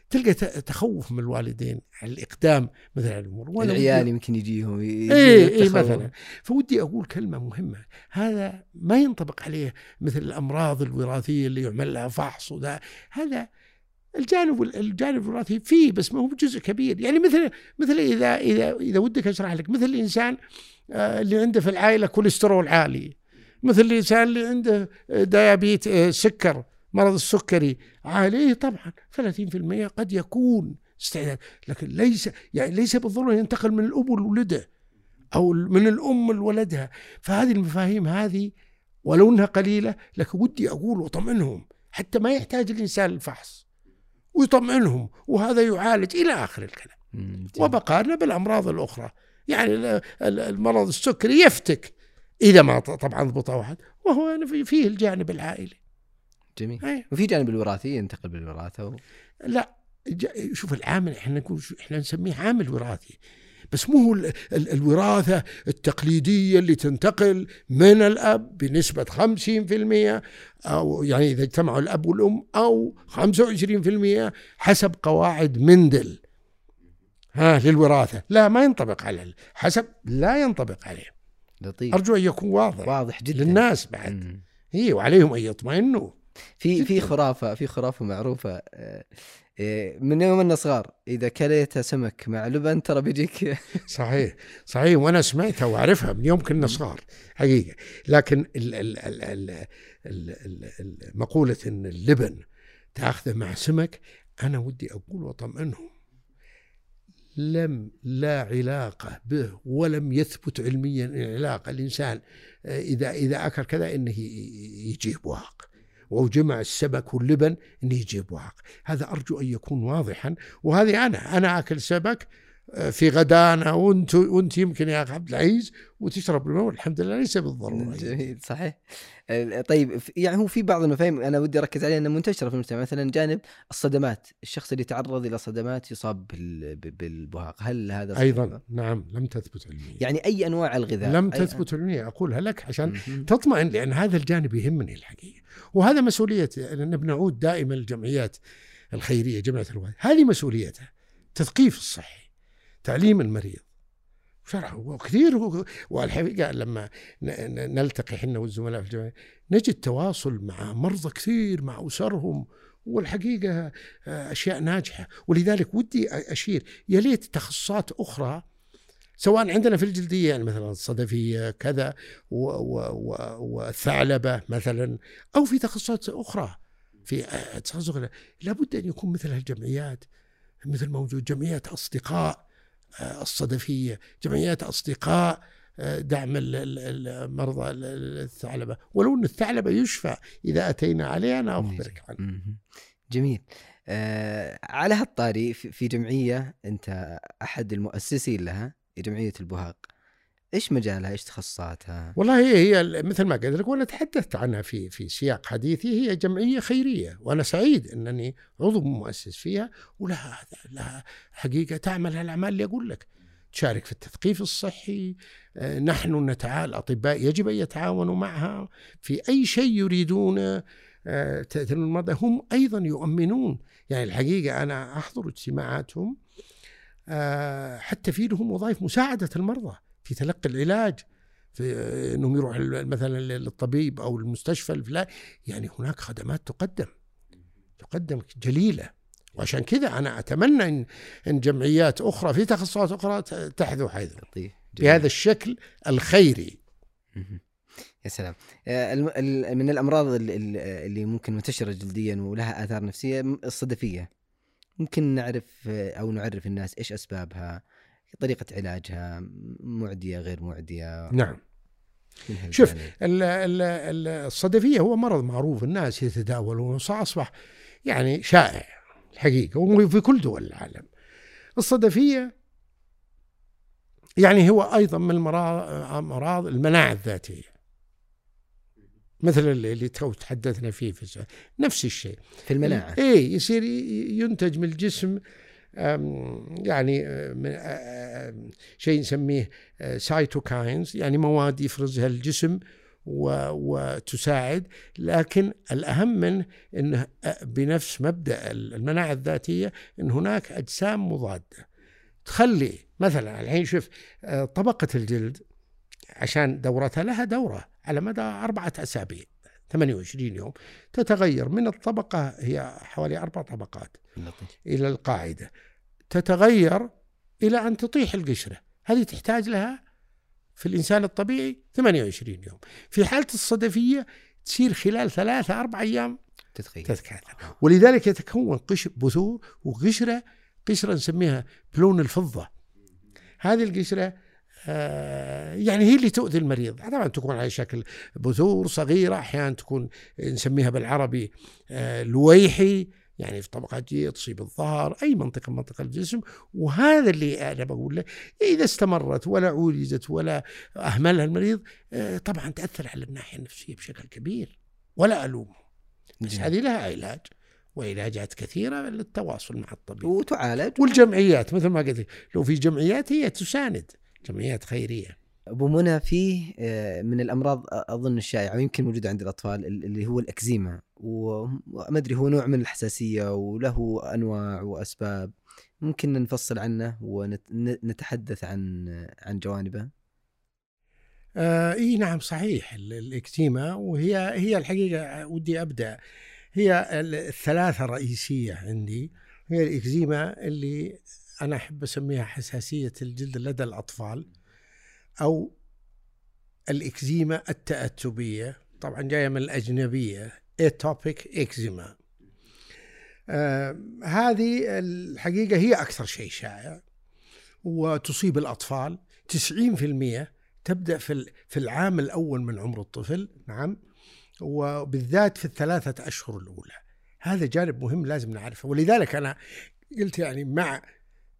تلقى تخوف من الوالدين على الإقدام مثل الأمور. العيال يمكن يجيهم اي اي مثلا. فودي أقول كلمة مهمة. هذا ما ينطبق عليه مثل الأمراض الوراثية اللي يعمل لها فحص وذا. هذا الجانب الجانب الوراثي فيه بس ما هو جزء كبير. يعني مثل مثل إذا إذا إذا ودك أشرح لك مثل الإنسان آه، اللي عنده في العائلة كوليسترول عالي. مثل الإنسان اللي عنده diabet آه، سكر مرض السكري عالي طبعا 30% قد يكون استعداد. لكن ليس يعني ليس بالضرورة ينتقل من الاب لولده أو من الأم لولدها. فهذه المفاهيم هذه ولو انها قليلة لكن ودي أقول وأطمئنهم حتى ما يحتاج الإنسان الفحص ويطمئنهم وهذا يعالج إلى آخر الكلام. وبقارنا بالأمراض الأخرى. يعني المرض السكري يفتك إذا ما طبعا ضبطه واحد وهو فيه الجانب العائلي. جميل. أيه. وفي جانب الوراثي ينتقل بالوراثة و... لا شوف العامل إحنا نقول إحنا نسميه عامل وراثي. بس مو هو الوراثة التقليدية اللي تنتقل من الأب بنسبة 50% أو يعني إذا اجتمعوا الأب والأم أو 25% حسب قواعد مندل. ها للوراثة. لا ما ينطبق على حسب لا ينطبق عليه. لطيف. أرجو أن يكون واضح واضح جدا. للناس بعد. هي وعليهم أن يطمئنوا. في في خرافة في خرافة معروفة آه، إيه، من يوم أننا صغار. إذا كليت سمك مع لبن ترى بيجيك صحيح. صحيح وأنا سمعتها وأعرفها من يوم كنا صغار حقيقة. لكن ال ال ال ال ال ال مقولة أن اللبن تأخذه مع سمك أنا ودي أقول وأطمئنهم. لم لا علاقة به ولم يثبت علميا العلاقة الإنسان إذا إذا أكل كذا إنه يجيب واق. وجمع السمك واللبن انه يجيب وعق هذا أرجو أن يكون واضحا. وهذه أنا أنا آكل سمك في غدانا وأنت وأنت يمكن يا اخ عبد العزيز وتشرب الماء والحمد لله ليس بالضرورة. جميل صحيح. طيب يعني هو في بعض المفاهيم أنا ودي أركز عليها إنها منتشرة في المجتمع. مثلا جانب الصدمات الشخص اللي تعرض إلى صدمات يصاب بالبهاق. هل هذا صحيح؟ أيضا نعم لم تثبت علميا. يعني أي أنواع الغذاء؟ لم تثبت علميا. اقولها لك عشان تطمئن لأن هذا الجانب يهمني الحقيقة. وهذا مسؤوليتي لأن بنعود دائما للجمعيات الخيرية جمعية الوالد هذه مسؤوليتها تثقيف الصحي. تعليم المريض. شرح وكثير والحقيقة لما نلتقي إحنا والزملاء في الجمعيه نجد تواصل مع مرضى كثير مع أسرهم والحقيقة آه، أشياء ناجحة. ولذلك ودي أشير يا ليت تخصصات أخرى سواء عندنا في الجلدية يعني مثلا الصدفية كذا والثعلبة مثلا أو في تخصصات أخرى. في تخصص لابد أن يكون مثل هالجمعيات مثل موجود جمعيات أصدقاء. آه، الصدفية جمعيات أصدقاء آه، دعم المرضى الثعلبة. ولو أن الثعلبة يشفى إذا أتينا عليه أنا أخبرك عنه. جميل. آه على هالطاري في جمعية أنت أحد المؤسسين لها جمعية البهاق. إيش مجالها؟ إيش تخصصاتها؟ والله هي هي مثل ما قلت لك وأنا تحدثت عنها في في سياق حديثي هي جمعية خيرية وأنا سعيد إنني عضو مؤسس فيها ولها لها حقيقة تعمل هالأعمال اللي أقول لك تشارك في التثقيف الصحي آه، نحن نتعال الاطباء يجب أن يتعاونوا معها في أي شيء يريدون آه، تأثير المرضى هم أيضا يؤمنون يعني الحقيقة أنا أحضر اجتماعاتهم آه، حتى في لهم وظائف مساعدة المرضى في تلقي العلاج في إنهم يروحوا مثلا للطبيب أو المستشفى الفلاني يعني هناك خدمات تقدم تقدم جليلة. وعشان كذا أنا أتمنى إن إن جمعيات أخرى في تخصصات أخرى تحذو حيث بهذا الشكل الخيري. يا سلام. آه، من الأمراض اللي ممكن منتشرة جلديا ولها آثار نفسية الصدفيه ممكن نعرف أو نعرف الناس إيش أسبابها؟ طريقة علاجها معدية غير معدية. نعم. شوف الصدفية هو مرض معروف الناس يتداولون أصبح يعني شائع الحقيقة وفي كل دول العالم. الصدفية يعني هو أيضا من أمراض المناعة الذاتية. مثل اللي تو تحدثنا فيه في نفس الشيء. في المناعة. اي يصير ينتج من الجسم يعني شيء نسميه سايتوكاينز يعني مواد يفرزها الجسم وتساعد. لكن الأهم منه أنه بنفس مبدأ المناعة الذاتية أن هناك أجسام مضادة. تخلي مثلا الحين شوف طبقة الجلد عشان دورتها لها دورة على مدى أربعة أسابيع 28 يوم تتغير. من الطبقة هي حوالي أربع طبقات. إلى القاعدة. تتغير إلى أن تطيح القشرة. هذه تحتاج لها في الإنسان الطبيعي 28 يوم. في حالة الصدفية تصير خلال ثلاثة أربع أيام تتكاثر. ولذلك يتكون قشر بثور وقشرة قشرة نسميها بلون الفضة. هذه القشرة آه، يعني هي اللي تؤذي المريض. طبعا تكون على شكل بذور صغيرة أحيانا تكون نسميها بالعربي آه، لويحي. يعني في طبقات جي تصيب الظهر أي منطقة من منطقة الجسم. وهذا اللي أنا بقول له إذا استمرت ولا عولجت ولا أهملها المريض آه، طبعا تأثر على الناحية النفسية بشكل كبير. ولا ألومه. بس هذه لها علاج. وعلاجات كثيرة للتواصل مع الطبيب. وتعالج. والجمعيات مثل ما قلت لو في جمعيات هي تساند. جمعيات خيرية. أبو منى فيه آه، من الأمراض أظن الشائعة ويمكن موجودة عند الأطفال اللي هو الأكزيما. وما أدري هو نوع من الحساسية وله أنواع وأسباب. ممكن نفصل عنه ونتحدث عن عن جوانبه؟ آه إي نعم صحيح الأكزيما. وهي هي الحقيقة ودي أبدأ. هي الثلاثة الرئيسيه عندي. هي الأكزيما اللي أنا أحب أسميها حساسية الجلد لدى الأطفال. أو الإكزيما التأتبية طبعا جاية من الأجنبية atopic eczema. آه هذه الحقيقة هي أكثر شيء شائع وتصيب الأطفال. 90% تبدأ في في العام الأول من عمر الطفل نعم وبالذات في الثلاثة أشهر الأولى. هذا جانب مهم لازم نعرفه. ولذلك أنا قلت يعني مع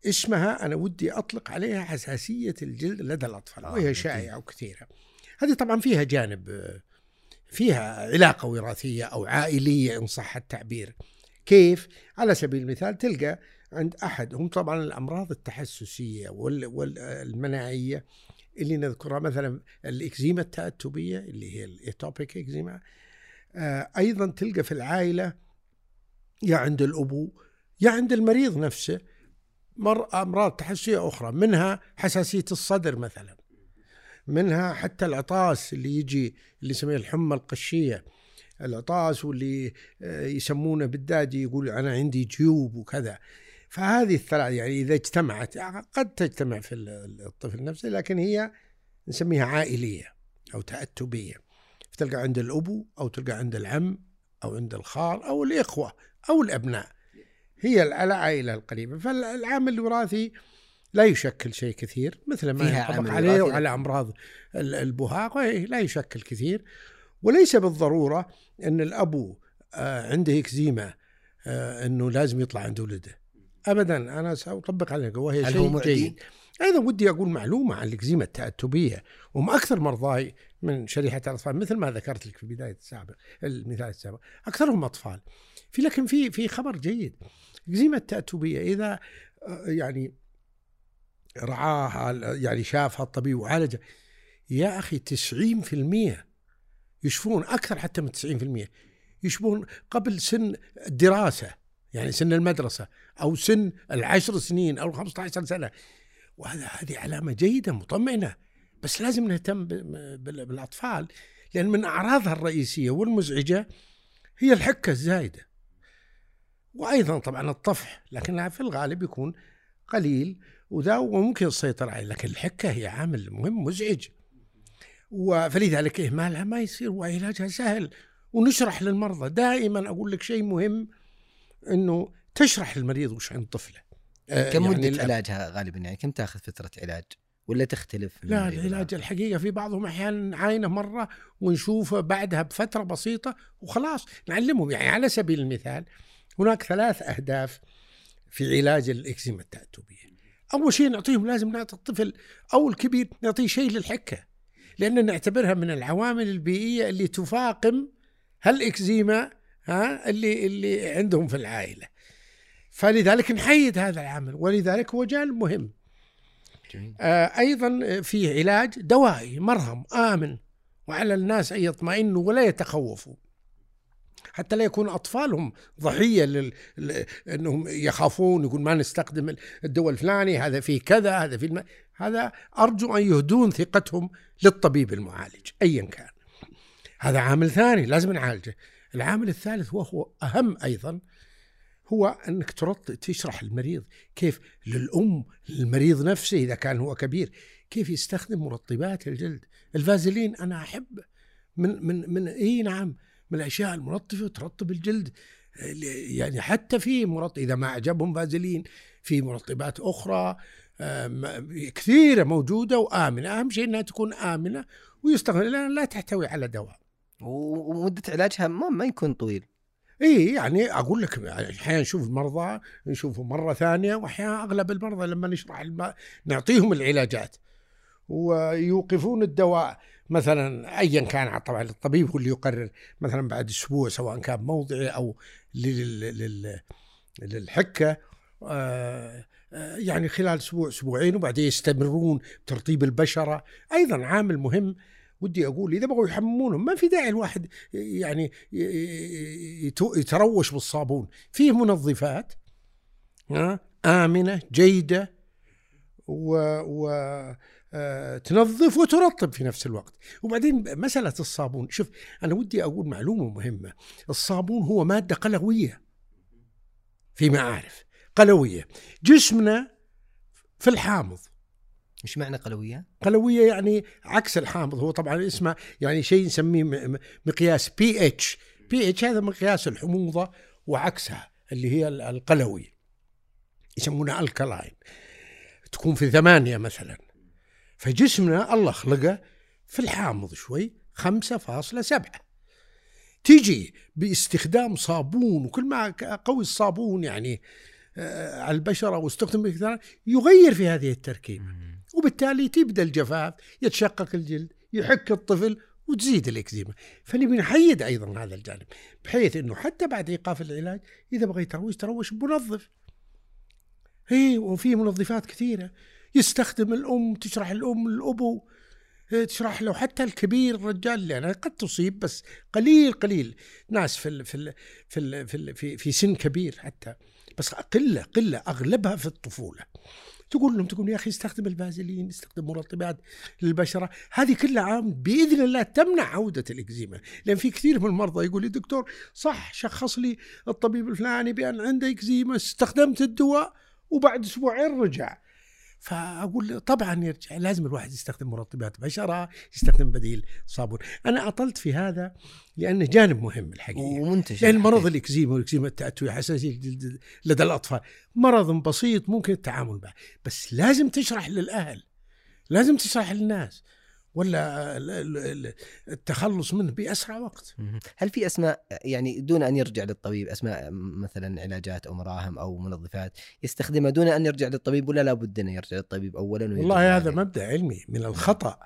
اسمها أنا ودي أطلق عليها حساسية الجلد لدى الأطفال آه وهي شائعة وكثيرة. هذه طبعا فيها جانب فيها علاقة وراثية أو عائلية إن صح التعبير. كيف؟ على سبيل المثال تلقى عند أحد هم طبعا الأمراض التحسسية والمناعية اللي نذكرها مثلا الإكزيما التأتبية اللي هي الإيتوبيك إكزيما. آه أيضا تلقى في العائلة يا عند الأبو يا عند المريض نفسه مر أمراض تحسسيه أخرى منها حساسية الصدر مثلا منها حتى العطاس اللي يجي اللي يسميه الحمى القشية العطاس واللي آه، يسمونه بالداجي يقول أنا عندي جيوب وكذا. فهذه الثلاث يعني إذا اجتمعت قد تجتمع في الطفل نفسه لكن هي نسميها عائلية أو تأتبية. فتلقى عند الأبو أو تلقى عند العم أو عند الخال أو الإخوة أو الأبناء. هي العائلة القريبه فالعامل الوراثي لا يشكل شيء كثير مثل ما ينطبق عليه وعلى أمراض البهاق لا يشكل كثير. وليس بالضرورة أن الابو آه، عنده إكزيما آه، أنه لازم يطلع عند ولده. ابدا أنا سأطبق عليك وهي شيء جيد أيضا ودي أقول معلومة عن الإكزيما التأتبية وهم أكثر مرضاي من شريحة الأطفال مثل ما ذكرت لك في بداية السابق المثال السابق. أكثرهم أطفال. في لكن في في خبر جيد. الاكزيما التاتبيه إذا آه، يعني رعاها يعني شافها الطبيب وعالجها يا أخي 90% يشفون أكثر حتى من 90% يشبون قبل سن الدراسة يعني سن المدرسة أو سن العشر سنين أو 15 سنة. وهذا هذه علامة جيدة مطمئنة. بس لازم نهتم بالأطفال لأن من أعراضها الرئيسية والمزعجة هي الحكة الزايدة. وأيضا طبعا الطفح لكنها في الغالب يكون قليل وذا وممكن السيطره عليه لكن الحكة هي عامل مهم مزعج. فلذلك إهمالها ما يصير وعلاجها سهل. ونشرح للمرضى دائما أقول لك شيء مهم إنه تشرح للمريض وش عند طفله. آه كم يعني مدة علاجها غالبا؟ يعني كم تأخذ فترة علاج؟ ولا تختلف لا العلاج الحقيقة في بعضهم أحيانا نعاينه مرة ونشوفه بعدها بفترة بسيطة وخلاص نعلمهم. يعني على سبيل المثال هناك ثلاث أهداف في علاج الإكزيما التأتوبية. أول شيء نعطيهم لازم نعطي الطفل أو الكبير نعطيه شيء للحكة لأن نعتبرها من العوامل البيئية اللي تفاقم هالإكزيما ها اللي اللي عندهم في العائلة. فلذلك نحيد هذا العمل ولذلك هو جانب مهم. آه أيضا في علاج دوائي مرهم آمن وعلى الناس أن يطمئنوا ولا يتخوفوا. حتى لا يكون أطفالهم ضحية لل... ل... إنهم يخافون يقول ما نستخدم الدواء الفلاني هذا فيه كذا هذا فيه الم... هذا أرجو أن يهدون ثقتهم للطبيب المعالج ايا كان. هذا عامل ثاني لازم نعالجه. العامل الثالث وهو أهم أيضا هو إنك ترد تشرح المريض كيف للأم للمريض نفسه إذا كان هو كبير كيف يستخدم مرطبات الجلد. الفازلين أنا أحب من من من إي نعم. من الاشياء الملطفة ترطب الجلد. يعني حتى في مرطب إذا ما أعجبهم فازلين. في مرطبات أخرى كثيرة موجودة وآمنة. أهم شيء إنها تكون آمنة ويستخدم لأن لا تحتوي على دواء. ومدة علاجها ما, ما يكون طويل. إي يعني أقول لك أحيانا نشوف المرضى نشوفهم مرة ثانية واحيانا أغلب المرضى لما نشرح الم... نعطيهم العلاجات. ويوقفون الدواء مثلا ايا كان. طبعا الطبيب هو اللي يقرر مثلا بعد أسبوع سواء كان موضعي أو لل... لل... للحكة آه يعني خلال أسبوع أسبوعين وبعدين يستمرون بترطيب البشرة. أيضا عامل مهم ودي أقول إذا بغوا يحممونهم ما في داعي الواحد يعني يتروش بالصابون. فيه منظفات آمنة جيدة و, و آه، تنظف وترطب في نفس الوقت. وبعدين مسألة الصابون شوف أنا ودي أقول معلومة مهمة. الصابون هو مادة قلوية. فيما أعرف قلوية. جسمنا في الحامض. إيش معنى قلوية؟ قلوية يعني عكس الحامض. هو طبعا اسمه يعني شيء نسميه مقياس بي اتش بي اتش هذا مقياس الحموضة وعكسها اللي هي القلوي. يسمونها alkaline تكون في ثمانية مثلا. فجسمنا الله خلقه في الحامض شوي خمسة فاصلة سبعة. تيجي باستخدام صابون وكل ما قوي الصابون يعني آه، على البشرة واستخدم يغير في هذه التركيبة وبالتالي تبدأ الجفاف يتشقق الجلد يحك الطفل وتزيد الإكزيما. فنبي نحيد أيضا هذا الجانب بحيث إنه حتى بعد إيقاف العلاج إذا بغى يتروش تروش بمنظف اي وفي منظفات كثيرة. يستخدم الأم تشرح الأم الابو تشرح له. حتى الكبير الرجال لأن قد تصيب بس قليل قليل. ناس في ال في ال في ال في, ال في, في سن كبير حتى. بس قلة قلة أغلبها في الطفولة. تقول لهم تقول يا أخي استخدم الفازلين استخدم مرطبات للبشرة. هذه كلها عام بإذن الله تمنع عودة الإكزيما. لأن في كثير من المرضى يقول لي دكتور صح شخص لي الطبيب الفلاني بأن عنده إكزيما استخدمت الدواء وبعد أسبوعين رجع. فأقول طبعا يرجع لازم الواحد يستخدم مرطبات بشرة يستخدم بديل صابون. أنا أطلت في هذا لأنه جانب مهم الحقيقة. ومنتشر لأن مرض الإكزيما والإكزيما التاتوي حساسيه الجلد لدى الأطفال. مرض بسيط ممكن التعامل معه. بس لازم تشرح للأهل. لازم تشرح للناس. ولا التخلص منه بأسرع وقت. هل في أسماء يعني دون أن يرجع للطبيب أسماء مثلا علاجات أو مراهم أو منظفات يستخدمها دون أن يرجع للطبيب ولا لابد انه يرجع للطبيب اولا والله هذا مبدأ علمي من الخطأ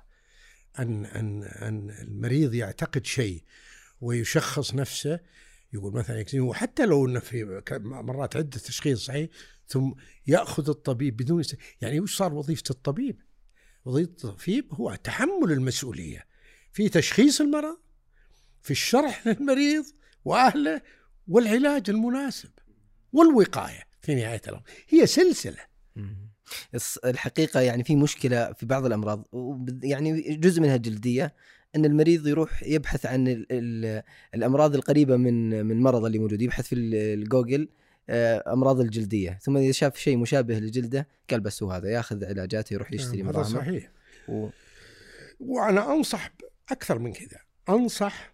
أن أن أن المريض يعتقد شيء ويشخص نفسه يقول مثلا وحتى لو إنه في مرات عدة تشخيص صحيح ثم يأخذ الطبيب بدون يعني وش صار وظيفة الطبيب؟ وظيفة الطبيب هو تحمل المسؤولية في تشخيص المرض في الشرح للمريض وأهله والعلاج المناسب والوقاية في نهاية الأمر. هي سلسلة. الحقيقة يعني في مشكلة في بعض الأمراض يعني جزء منها جلدية إن المريض يروح يبحث عن الأمراض القريبة من من المرض اللي موجود يبحث في الجوجل أمراض الجلدية. ثم إذا شاف شيء مشابه لجلده قال بس هو هذا ياخذ علاجاته يروح يشتري هذا صحيح. و... وأنا أنصح أكثر من كذا. أنصح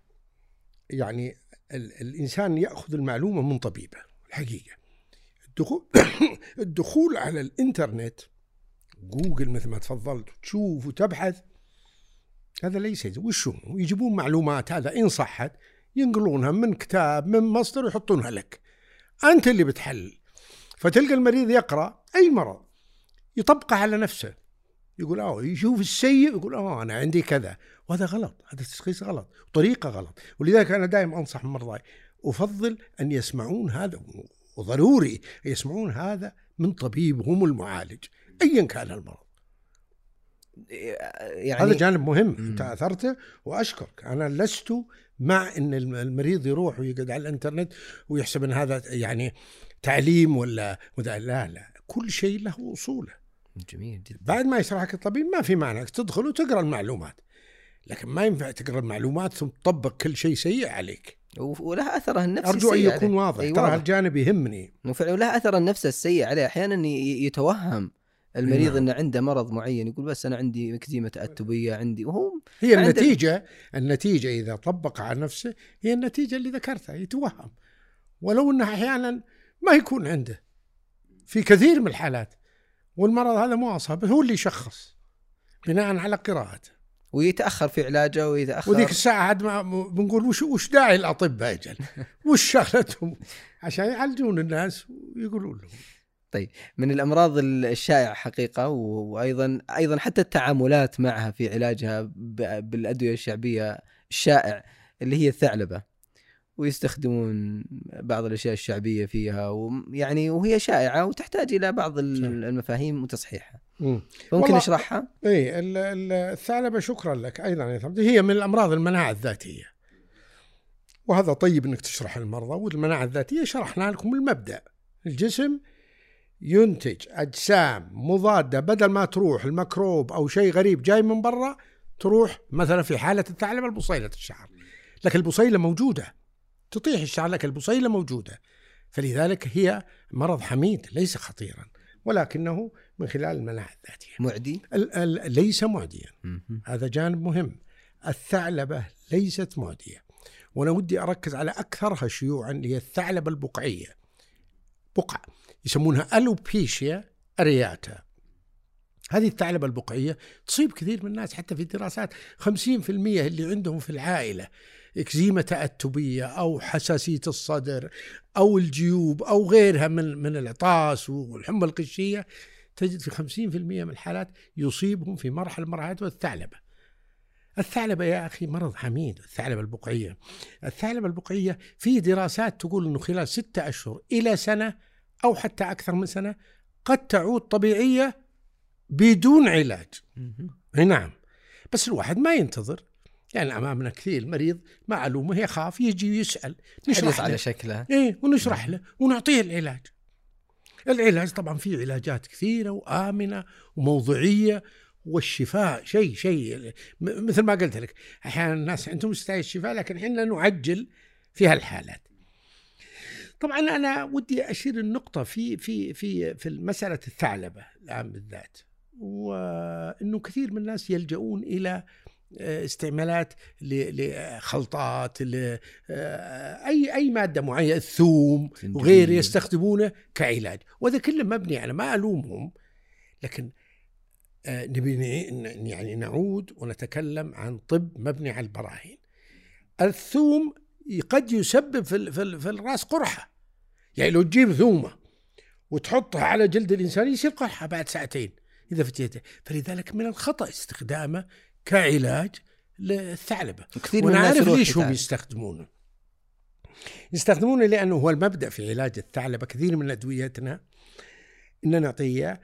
يعني ال... الإنسان يأخذ المعلومة من طبيبه الحقيقة. الدخول الدخول على الإنترنت جوجل مثل ما تفضلت تشوف وتبحث هذا ليس وش يجيبون معلومات هذا إن صحت ينقلونها من كتاب من مصدر ويحطونها لك. أنت اللي بتحلل فتلقى المريض يقرأ أي مرض يطبقه على نفسه. يقول آه يشوف السيء يقول آه أنا عندي كذا. وهذا غلط هذا تشخيص غلط طريقة غلط. ولذلك أنا دائما أنصح مرضاي أفضل أن يسمعون هذا وضروري يسمعون هذا من طبيبهم المعالج ايا كان المرض. يعني هذا جانب مهم انت أثرته وأشكرك. أنا لست مع إن المريض يروح ويقعد على الإنترنت ويحسب إن هذا يعني تعليم ولا لا لا. كل شيء له أصوله. جميل جدا. بعد ما يشرحك الطبيب ما في معنى. تدخل وتقرأ المعلومات. لكن ما ينفع تقرأ المعلومات ثم تطبق كل شيء سيء عليك. ولها اثرها النفسي أرجو أن يكون واضح. أيوة ترى هالجانب يهمني. ولها أثر النفس السيء عليه. أحيانا يتوهم. المريض نعم. إنه عنده مرض معين يقول بس أنا عندي إكزيما تأتبية عندي وهو هي النتيجة النتيجة إذا طبق على نفسه هي النتيجة اللي ذكرتها يتوهم. ولو إنه أحيانا ما يكون عنده. في كثير من الحالات. والمرض هذا مو اصابه هو اللي يشخص بناء على قراءته. ويتأخر في علاجه ويتأخر. وذيك الساعة عاد ما بنقول وش وش داعي الاطباء أجل؟ وش شغلتهم؟ عشان يعالجون الناس ويقولون لهم. طيب من الأمراض الشائعة حقيقة وأيضا أيضا حتى التعاملات معها في علاجها بالأدوية الشعبية الشائع اللي هي الثعلبة ويستخدمون بعض الأشياء الشعبية فيها ويعني وهي شائعة وتحتاج إلى بعض المفاهيم وتصحيحها. ممكن نشرحها؟ اي الثعلبة شكرا لك أيضا هي من الأمراض المناعة الذاتية. وهذا طيب إنك تشرح المرضى والمناعة الذاتية شرحنا لكم المبدأ الجسم ينتج أجسام مضادة بدل ما تروح الميكروب أو شيء غريب جاي من برا تروح مثلا في حالة الثعلب البصيلة الشعر. لكن البصيلة موجودة. تطيح الشعر لكن البصيلة موجودة. فلذلك هي مرض حميد ليس خطيرا ولكنه من خلال المناعه الذاتية. معدي؟ ليس معديا. هذا جانب مهم. الثعلبة ليست معدية. وأنا ودي أركز على أكثرها شيوعا هي الثعلبة البقعية. بقع. يسمونها ألوبيشيا أرياتا هذه الثعلبة البقعية تصيب كثير من الناس حتى في الدراسات. 50% اللي عندهم في العائلة إكزيما تأتبية أو حساسية الصدر أو الجيوب أو غيرها من من العطاس والحمى القشية. تجد في 50% من الحالات يصيبهم في مرحلة مرحلة الثعلبة. الثعلبة يا أخي مرض حميد الثعلبة البقعية. الثعلبة البقعية في دراسات تقول أنه خلال ستة أشهر إلى سنة أو حتى أكثر من سنة قد تعود طبيعية بدون علاج. نعم. بس الواحد ما ينتظر. يعني أمامنا كثير مريض معلومة يخاف يجي ويسأل نشرح على شكله. إيه ونشرح له ونعطيه العلاج. العلاج طبعا في علاجات كثيرة وآمنة وموضوعية والشفاء شيء شيء مثل ما قلت لك أحيانا الناس عندهم استعجال الشفاء لكن إحنا نعجل في هالحالات. طبعا أنا ودي أشير النقطة في في في في مسألة الثعلبة الآن بالذات وإنه كثير من الناس يلجؤون إلى آه، استعمالات لخلطات ل آه، أي أي مادة معينة الثوم وغيره يستخدمونه كعلاج. وهذا كله مبني على ما ألومهم لكن آه، نبي يعني نعود ونتكلم عن طب مبني على البراهين. الثوم قد يسبب في, في, في الرأس قرحة. يعني لو تجيب ثومة وتحطها على جلد الإنسان يصير قرحة بعد ساعتين إذا فتيته فلذلك من الخطأ استخدامه كعلاج للثعلبة. كثير وأنا عارف ليش هم يستخدمونه. يستخدمونه لأنه هو المبدأ في علاج الثعلبة. كثير من أدويتنا إن نعطيها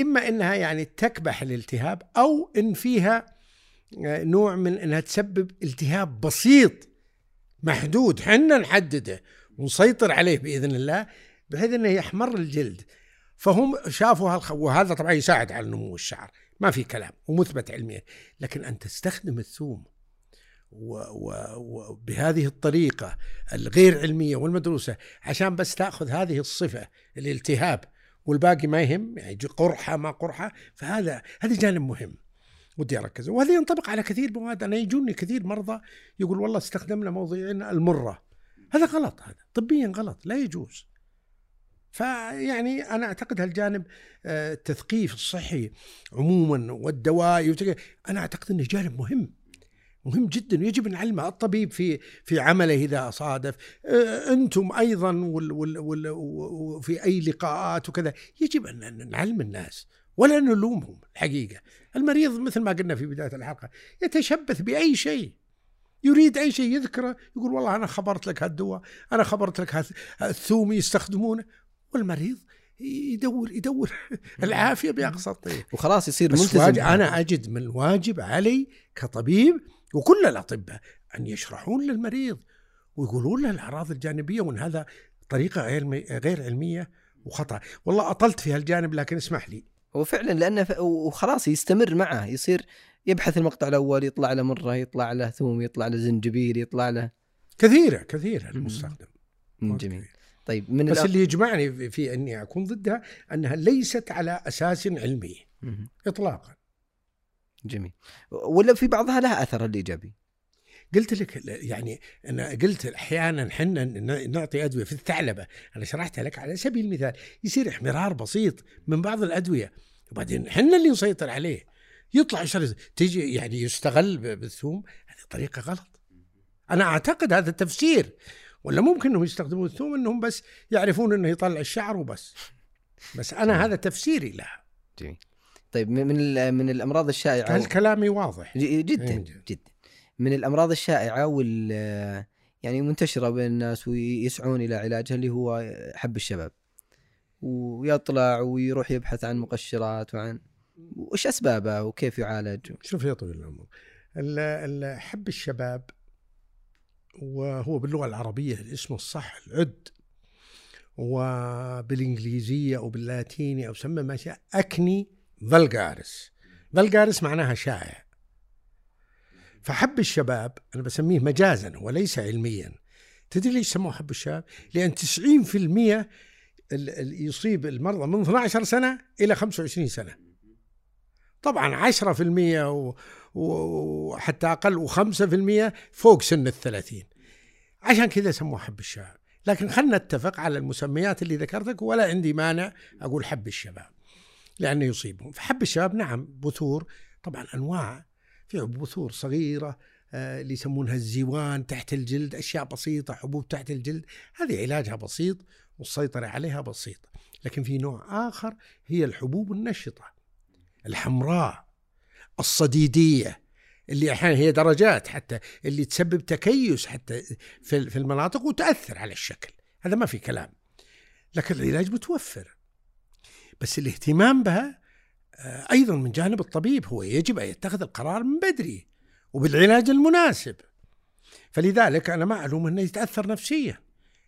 إما إنها يعني تكبح الالتهاب أو إن فيها آه، نوع من إنها تسبب التهاب بسيط محدود حنا نحدده ونسيطر عليه بإذن الله بحيث إنه يحمر الجلد فهم شافوا. وهذا طبعا يساعد على نمو الشعر ما في كلام ومثبت علميا لكن أن تستخدم الثوم وبهذه الطريقة الغير علمية والمدروسة عشان بس تأخذ هذه الصفة الالتهاب والباقي ما يهم يعني قرحة ما قرحة فهذا هذا جانب مهم ودي أركز. وهذا ينطبق على كثير مواد. أنا يجوني كثير مرضى يقول والله استخدمنا موضوعين المرة. هذا غلط هذا. طبيا غلط. لا يجوز. فيعني أنا أعتقد هالجانب آه، التثقيف الصحي عموما والدواء أنا أعتقد إنه جانب مهم. مهم جدا. ويجب نعلمه. الطبيب في في عمله إذا صادف آه، أنتم أيضا وفي أي لقاءات وكذا. يجب أن نعلم الناس. ولا نلومهم الحقيقة. المريض مثل ما قلنا في بداية الحلقة يتشبث بأي شيء. يريد أي شيء يذكره يقول والله أنا خبرت لك هالدواء أنا خبرت لك الثوم يستخدمونه. والمريض يدور يدور العافية بأقصى الطريق. وخلاص يصير ملتزم. أنا أجد من الواجب علي كطبيب وكل الأطباء أن يشرحون للمريض ويقولون له الأعراض الجانبية وإن هذا طريقة غير غير علمية وخطأ. والله أطلت في هالجانب لكن اسمح لي. وفعلا لأنه ف... وخلاص يستمر معه يصير يبحث المقطع الأول يطلع له مرة يطلع له ثوم يطلع له زنجبيل يطلع له كثيرة كثيرة المستخدم. جميل. طيب من بس اللي يجمعني في إني أكون ضدها أنها ليست على أساس علمي. اطلاقا. جميل. ولا في بعضها لها أثر الإيجابي. قلت لك يعني أنا قلت أحيانا إحنا نعطي أدوية في الثعلبة. أنا شرحتها لك على سبيل المثال. يصير احمرار بسيط من بعض الأدوية. وبعدين إحنا اللي نسيطر عليه. يطلع شر تيجي يعني يستغل بالثوم. هذه طريقة غلط. أنا أعتقد هذا التفسير. ولا ممكن إنهم يستخدمون الثوم إنهم بس يعرفون إنه يطلع الشعر وبس. بس أنا هذا تفسيري لها. جميل. طيب من من الأمراض الشائعة. هل كلامي واضح. جدا إيه، جدا. من الأمراض الشائعة وال يعني منتشرة بين الناس ويسعون إلى علاجها اللي هو حب الشباب. ويطلع ويروح يبحث عن مقشرات وعن وش أسبابه وكيف يعالج. شوف يا طويل العمر حب الشباب وهو باللغة العربية اسمه الصح العد وبالإنجليزية أو باللاتيني أو سمى ما شاء أكني فالجارس فالجارس معناها شائع. فحب الشباب أنا بسميه مجازا وليس علميا. تدري ليش سموه حب الشباب؟ لأن 90% يصيب المرضى من 12 سنة إلى 25 سنة. طبعا 10% وحتى أقل و5% فوق سن الثلاثين. عشان كذا سموه حب الشباب. لكن خلنا نتفق على المسميات اللي ذكرتك ولا عندي مانع أقول حب الشباب لأنه يصيبهم. فحب الشباب نعم بثور طبعا أنواع. في بثور صغيرة آه، اللي يسمونها الزيوان تحت الجلد أشياء بسيطة حبوب تحت الجلد. هذه علاجها بسيط والسيطرة عليها بسيطة. لكن في نوع آخر هي الحبوب النشطة الحمراء الصديدية اللي أحيانا هي درجات حتى اللي تسبب تكيس حتى في المناطق وتأثر على الشكل. هذا ما في كلام. لكن العلاج متوفر. بس الاهتمام بها أيضا من جانب الطبيب هو يجب أن يتخذ القرار من بدري وبالعلاج المناسب. فلذلك أنا ما ألوم أنه يتأثر نفسيا.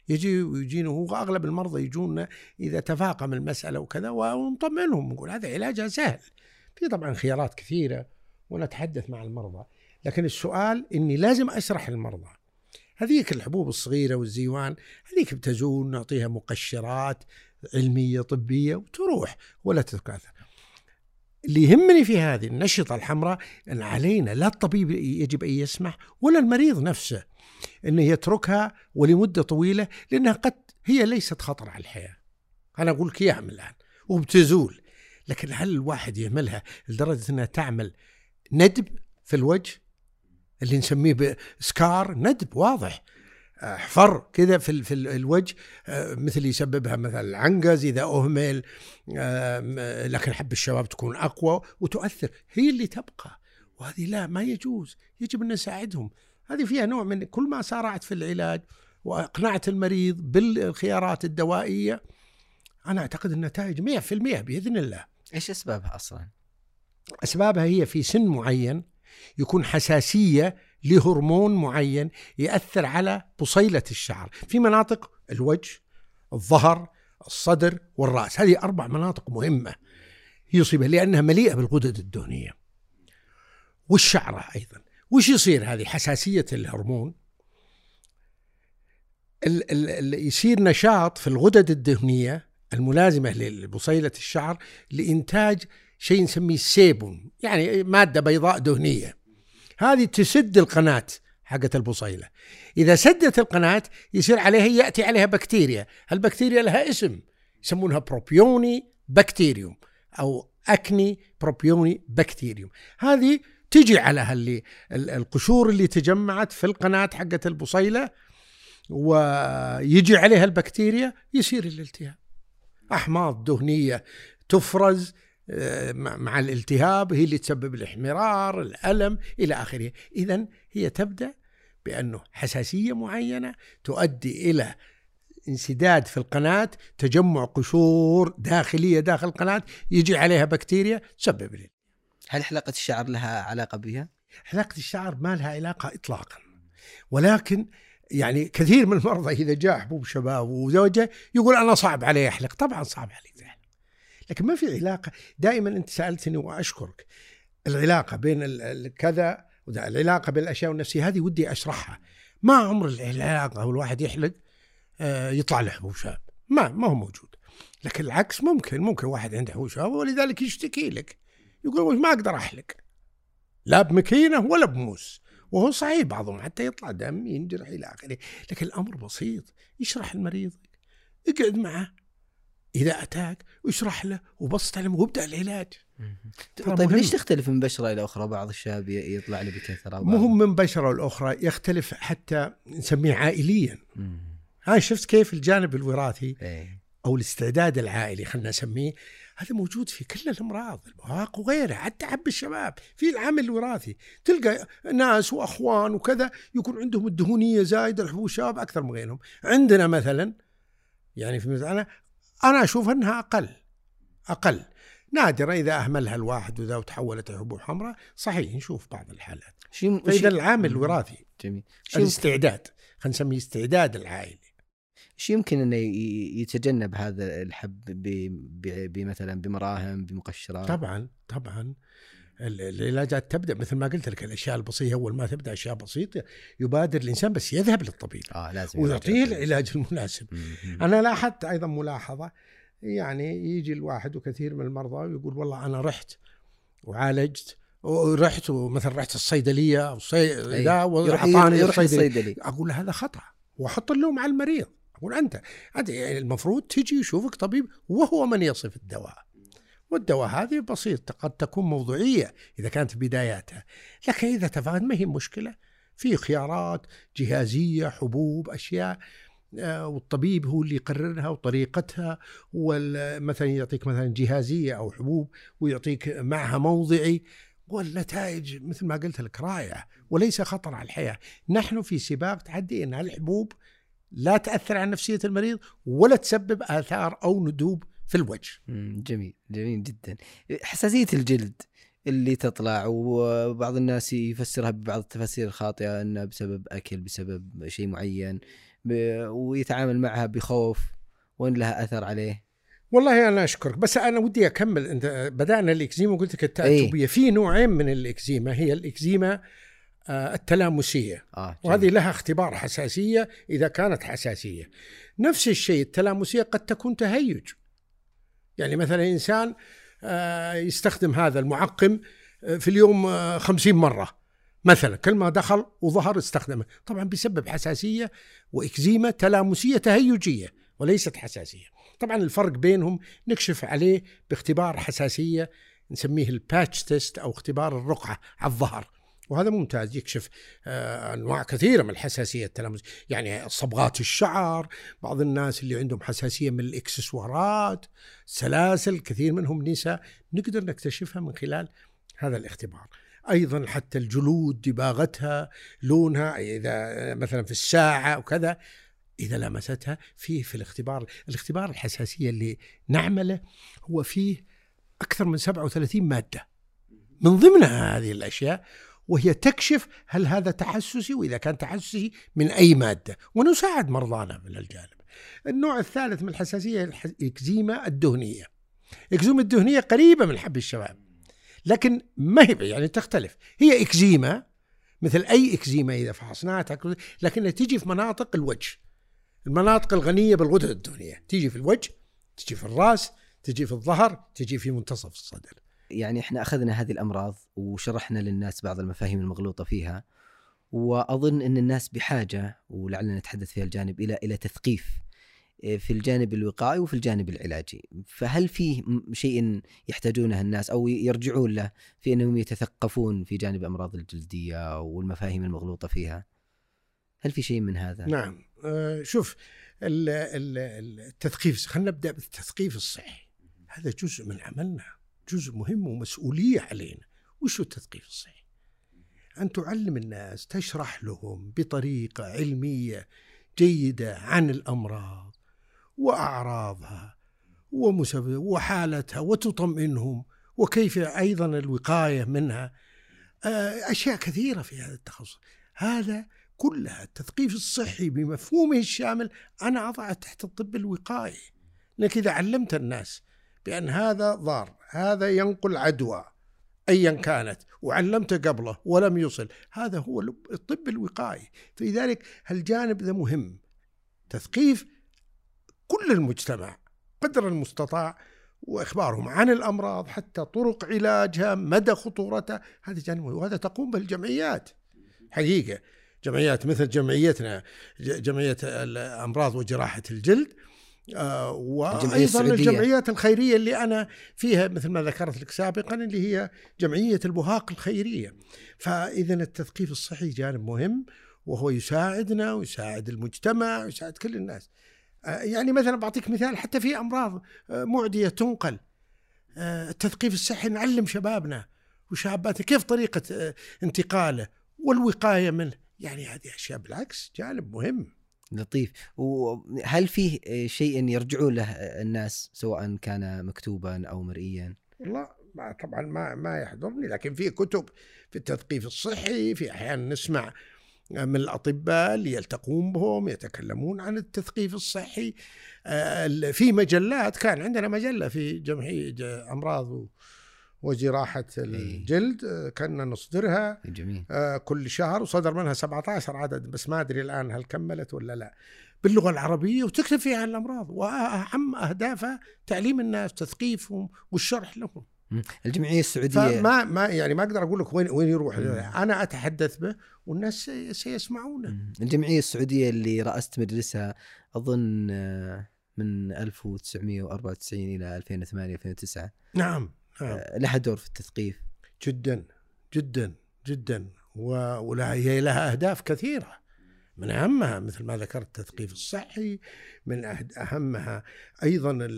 يجي ويجينا هو أغلب المرضى يجونا إذا تفاقم المسألة وكذا ونطمئنهم نقول هذا علاجها سهل. في طبعا خيارات كثيرة ونتحدث مع المرضى. لكن السؤال إني لازم أشرح للمرضى هذيك الحبوب الصغيرة والزيوان هذيك بتزول نعطيها مقشرات علمية طبية وتروح ولا تتكاثر. اللي يهمني في هذه النشطة الحمراء أن علينا لا الطبيب يجب أن يسمح ولا المريض نفسه انه يتركها ولمدة طويلة لأنها قد هي ليست خطر على الحياة. أنا أقول لك إياها من الآن وبتزول. لكن هل الواحد يهملها لدرجة أنها تعمل ندب في الوجه؟ اللي نسميه سكار ندب واضح. حفر كذا في في الوجه آه، مثل يسببها مثلا العنقز إذا أهمل لكن حب الشباب تكون أقوى وتؤثر. هي اللي تبقى وهذه لا ما يجوز. يجب أن نساعدهم. هذه فيها نوع من كل ما سارعت في العلاج وأقنعت المريض بالخيارات الدوائية أنا أعتقد النتائج 100% بإذن الله. إيش أسبابها أصلا؟ أسبابها هي في سن معين يكون حساسية لهرمون معين يأثر على بصيلة الشعر. في مناطق الوجه الظهر الصدر والرأس. هذه أربع مناطق مهمة يصيبها لأنها مليئة بالغدد الدهنية. والشعره أيضا. وش يصير هذه؟ حساسية الهرمون. ال ال يصير نشاط في الغدد الدهنية الملازمة لبصيلة الشعر لإنتاج شيء نسميه sebum يعني مادة بيضاء دهنية. هذه تسد القناة حقت البصيلة. إذا سدت القناة يصير عليها يأتي عليها بكتيريا. البكتيريا لها اسم يسمونها Propionibacterium أو acne Propionibacterium هذه تجي على اللي القشور اللي تجمعت في القناة حقت البصيلة ويجي عليها البكتيريا يصير الالتهاب. أحماض دهنية تفرز مع الالتهاب هي اللي تسبب الاحمرار الألم إلى آخره إذا هي تبدأ بأنه حساسية معينة تؤدي إلى انسداد في القناة تجمع قشور داخلية داخل القناة يجي عليها بكتيريا تسبب لي. هل حلقة الشعر لها علاقة بها؟ حلقة الشعر ما لها علاقة إطلاقا ولكن يعني كثير من المرضى إذا جاء حبوب شباب وزوجة يقول أنا صعب علي أحلق طبعا صعب عليك لكن ما في علاقة. دائما أنت سألتني وأشكرك. العلاقة بين كذا العلاقة بين الأشياء والنفسية هذه ودي أشرحها. ما عمر العلاقة والواحد يحلق آه، يطلع له حبوب ما ما هو موجود. لكن العكس ممكن ممكن واحد عنده حبوب ولذلك يشتكي لك. يقول ما أقدر أحلق. لا بمكينة ولا بموس. وهو صحيح بعضهم حتى يطلع دم ينجرح إلى اخره لكن الأمر بسيط. يشرح المريض. اقعد معه. إذا أتاك واشرح له وبسط عليه وابدأ العلاج. طيب ليش تختلف من بشرة إلى أخرى؟ بعض الشباب يطلع له بكثرة مو هم من بشرة الاخرى يختلف حتى نسميه عائليا. ها شفت كيف الجانب الوراثي إيه. أو الاستعداد العائلي خلينا نسميه هذا موجود في كل الأمراض البهاق وغيرها حتى حب الشباب. في العامل الوراثي تلقى ناس وأخوان وكذا يكون عندهم الدهونية زايدة الحبوب الشباب أكثر من غيرهم. عندنا مثلا يعني في مثلا أنا أشوف أنها أقل أقل. نادرا إذا أهملها الواحد وذا وتحولت حبوب حمراء. صحيح نشوف بعض الحالات. فإذا العامل الوراثي. جميل. الاستعداد. خلينا نسميه استعداد العائلي. إيش يمكن إنه يتجنب هذا الحب بمثلا بمراهم بمقشرات. طبعا طبعا. العلاجات تبدأ مثل ما قلت لك الأشياء البسيطة أول ما تبدأ أشياء بسيطة يبادر الإنسان بس يذهب للطبيب آه لازم ويعطيه العلاج المناسب. أنا لاحظت أيضا ملاحظة يعني يجي الواحد وكثير من المرضى ويقول والله أنا رحت وعالجت ورحت ومثلا رحت الصيدلية أو صي... ذا وعطاني الصيدلي أقول هذا خطأ وأحط اللوم على المريض. أقول أنت أنت يعني المفروض تجي يشوفك طبيب وهو من يصف الدواء. والدواء هذه بسيط قد تكون موضوعية إذا كانت بداياتها. لكن إذا تفاعل ما هي مشكلة في خيارات جهازية حبوب أشياء آه، والطبيب هو اللي يقررها وطريقتها ومثلا يعطيك مثلا جهازية أو حبوب ويعطيك معها موضعي والنتائج مثل ما قلت لك رائعة وليس خطر على الحياة، نحن في سباق تحدي إن الحبوب لا تأثر على نفسية المريض ولا تسبب آثار أو ندوب في الوجه. جميل جميل جدا. حساسية الجلد اللي تطلع وبعض الناس يفسرها ببعض التفاسير الخاطئة انها بسبب أكل بسبب شيء معين ويتعامل معها بخوف. وان لها أثر عليه؟ والله أنا أشكرك بس أنا ودي أكمل. أنت بدأنا الإكزيما وقلت لك التاتوبيه في نوعين من الإكزيما. هي الإكزيما آه، التلامسية. آه وهذه لها اختبار حساسية إذا كانت حساسية. نفس الشيء التلامسية قد تكون تهيج. يعني مثلا إنسان آه، يستخدم هذا المعقم آه، في اليوم آه، خمسين مرة مثلا كل ما دخل وظهر استخدمه. طبعا بيسبب حساسية وإكزيما تلامسية تهيجية وليست حساسية. طبعا الفرق بينهم نكشف عليه باختبار حساسية نسميه ال patch test أو اختبار الرقعة على الظهر. وهذا ممتاز. يكشف آه، أنواع كثيرة من الحساسية التلامس. يعني صبغات الشعر بعض الناس اللي عندهم حساسية من الإكسسوارات سلاسل كثير منهم نساء. نقدر نكتشفها من خلال هذا الاختبار. أيضا حتى الجلود دباغتها لونها إذا مثلا في الساعة وكذا إذا لمستها فيه في الاختبار. الاختبار الحساسية اللي نعمله هو فيه أكثر من 37 مادة. من ضمنها هذه الأشياء وهي تكشف هل هذا تحسسي وإذا كان تحسسي من أي مادة ونساعد مرضانا من الجانب. النوع الثالث من الحساسية الح- الاكزيما الدهنية. الاكزيما الدهنية قريبة من حب الشباب لكن ما هي يعني تختلف هي إكزيما مثل أي إكزيما إذا فحصناها لكنها تيجي في مناطق الوجه. المناطق الغنية بالغدد الدهنية تيجي في الوجه تيجي في الرأس تيجي في الظهر تيجي في منتصف الصدر. يعني إحنا أخذنا هذه الأمراض وشرحنا للناس بعض المفاهيم المغلوطة فيها وأظن إن الناس بحاجة ولعلنا نتحدث في الجانب إلى إلى تثقيف إيه، في الجانب الوقائي وفي الجانب العلاجي. فهل فيه شيء يحتاجونه الناس أو يرجعون له في أنهم يتثقفون في جانب أمراض الجلدية والمفاهيم المغلوطة فيها؟ هل في شيء من هذا؟ نعم. آه، شوف ال- ال- التثقيف خلينا نبدأ بالتثقيف الصحي. هذا جزء من عملنا. جزء مهم ومسؤولية علينا. وش التثقيف الصحي أن تعلم الناس تشرح لهم بطريقة علمية جيدة عن الأمراض وأعراضها ومسبب وحالتها وتطمئنهم وكيف أيضا الوقاية منها. آه، أشياء كثيرة في هذا التخصص. هذا كلها التثقيف الصحي بمفهومه الشامل. أنا أضعه تحت الطب الوقائي. لانك إذا علمت الناس بأن هذا ضار هذا ينقل عدوى ايا كانت وعلمته قبله ولم يصل. هذا هو الطب الوقائي. فلذلك هالجانب ذا مهم. تثقيف كل المجتمع قدر المستطاع وإخبارهم عن الأمراض حتى طرق علاجها مدى خطورتها. هذا جانب وهذا تقوم به الجمعيات. حقيقة جمعيات مثل جمعيتنا جمعية الامراض وجراحة الجلد آه، وأيضا. الجمعيات الخيرية اللي أنا فيها مثل ما ذكرت لك سابقا اللي هي جمعية البهاق الخيرية. فاذا التثقيف الصحي جانب مهم وهو يساعدنا ويساعد المجتمع ويساعد كل الناس. آه، يعني مثلا بعطيك مثال حتى في أمراض آه، معدية تنقل. التثقيف الصحي نعلم شبابنا وشاباتنا كيف طريقة انتقاله والوقاية منه. يعني هذه أشياء بالعكس جانب مهم. لطيف. وهل فيه شيء يرجعون له الناس سواء كان مكتوبا أو مرئيا؟ والله ما طبعا ما ما يحضرني لكن في كتب في التثقيف الصحي في أحيانا نسمع من الأطباء اللي يلتقون بهم يتكلمون عن التثقيف الصحي. آه، في مجلات كان عندنا مجلة في جمعية أمراض و- وجراحه الجلد آه، كنا نصدرها جميل. آه، كل شهر وصدر منها 17 عدد بس ما أدري الآن هل كملت ولا لا. باللغة العربية وتكتب فيها عن الأمراض وأهم أهدافها تعليم الناس تثقيفهم والشرح لهم. الجمعية السعودية. فما ما يعني ما أقدر أقول لك وين وين يروح. مم. أنا أتحدث به والناس سي- سيسمعونه. الجمعية السعودية اللي رأست مجلسها أظن آه، من 1994 إلى 2008 2009 نعم. نعم. آه، لها دور في التثقيف. جدا جدا جدا. و- ولا هي لها أهداف كثيرة. من أهمها مثل ما ذكرت التثقيف الصحي من أهمها أيضا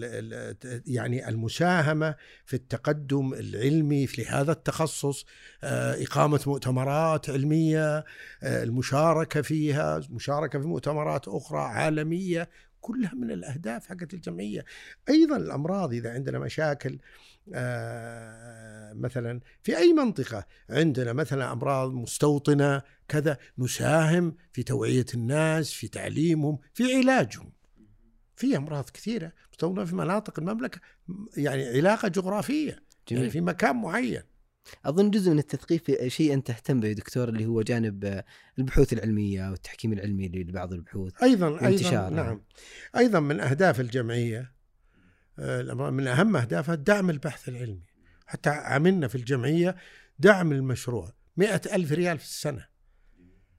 يعني المساهمة في التقدم العلمي في هذا التخصص. آه، إقامة مؤتمرات علمية آه، المشاركة فيها مشاركة في مؤتمرات أخرى عالمية كلها من الأهداف حقت الجمعية. أيضا الأمراض إذا عندنا مشاكل مثلا في أي منطقة عندنا مثلا أمراض مستوطنة كذا نساهم في توعية الناس في تعليمهم في علاجهم. في أمراض كثيرة مستوطنة في مناطق المملكة يعني علاقة جغرافية جميل. يعني في مكان معين. أظن جزء من التثقيف شيء أنت تهتم به دكتور اللي هو جانب البحوث العلمية والتحكيم العلمي لبعض البحوث أيضا أيضا نعم. أيضا من أهداف الجمعية آه، من أهم اهدافها دعم البحث العلمي. حتى عملنا في الجمعية دعم المشروع. مئة ألف ريال في السنة.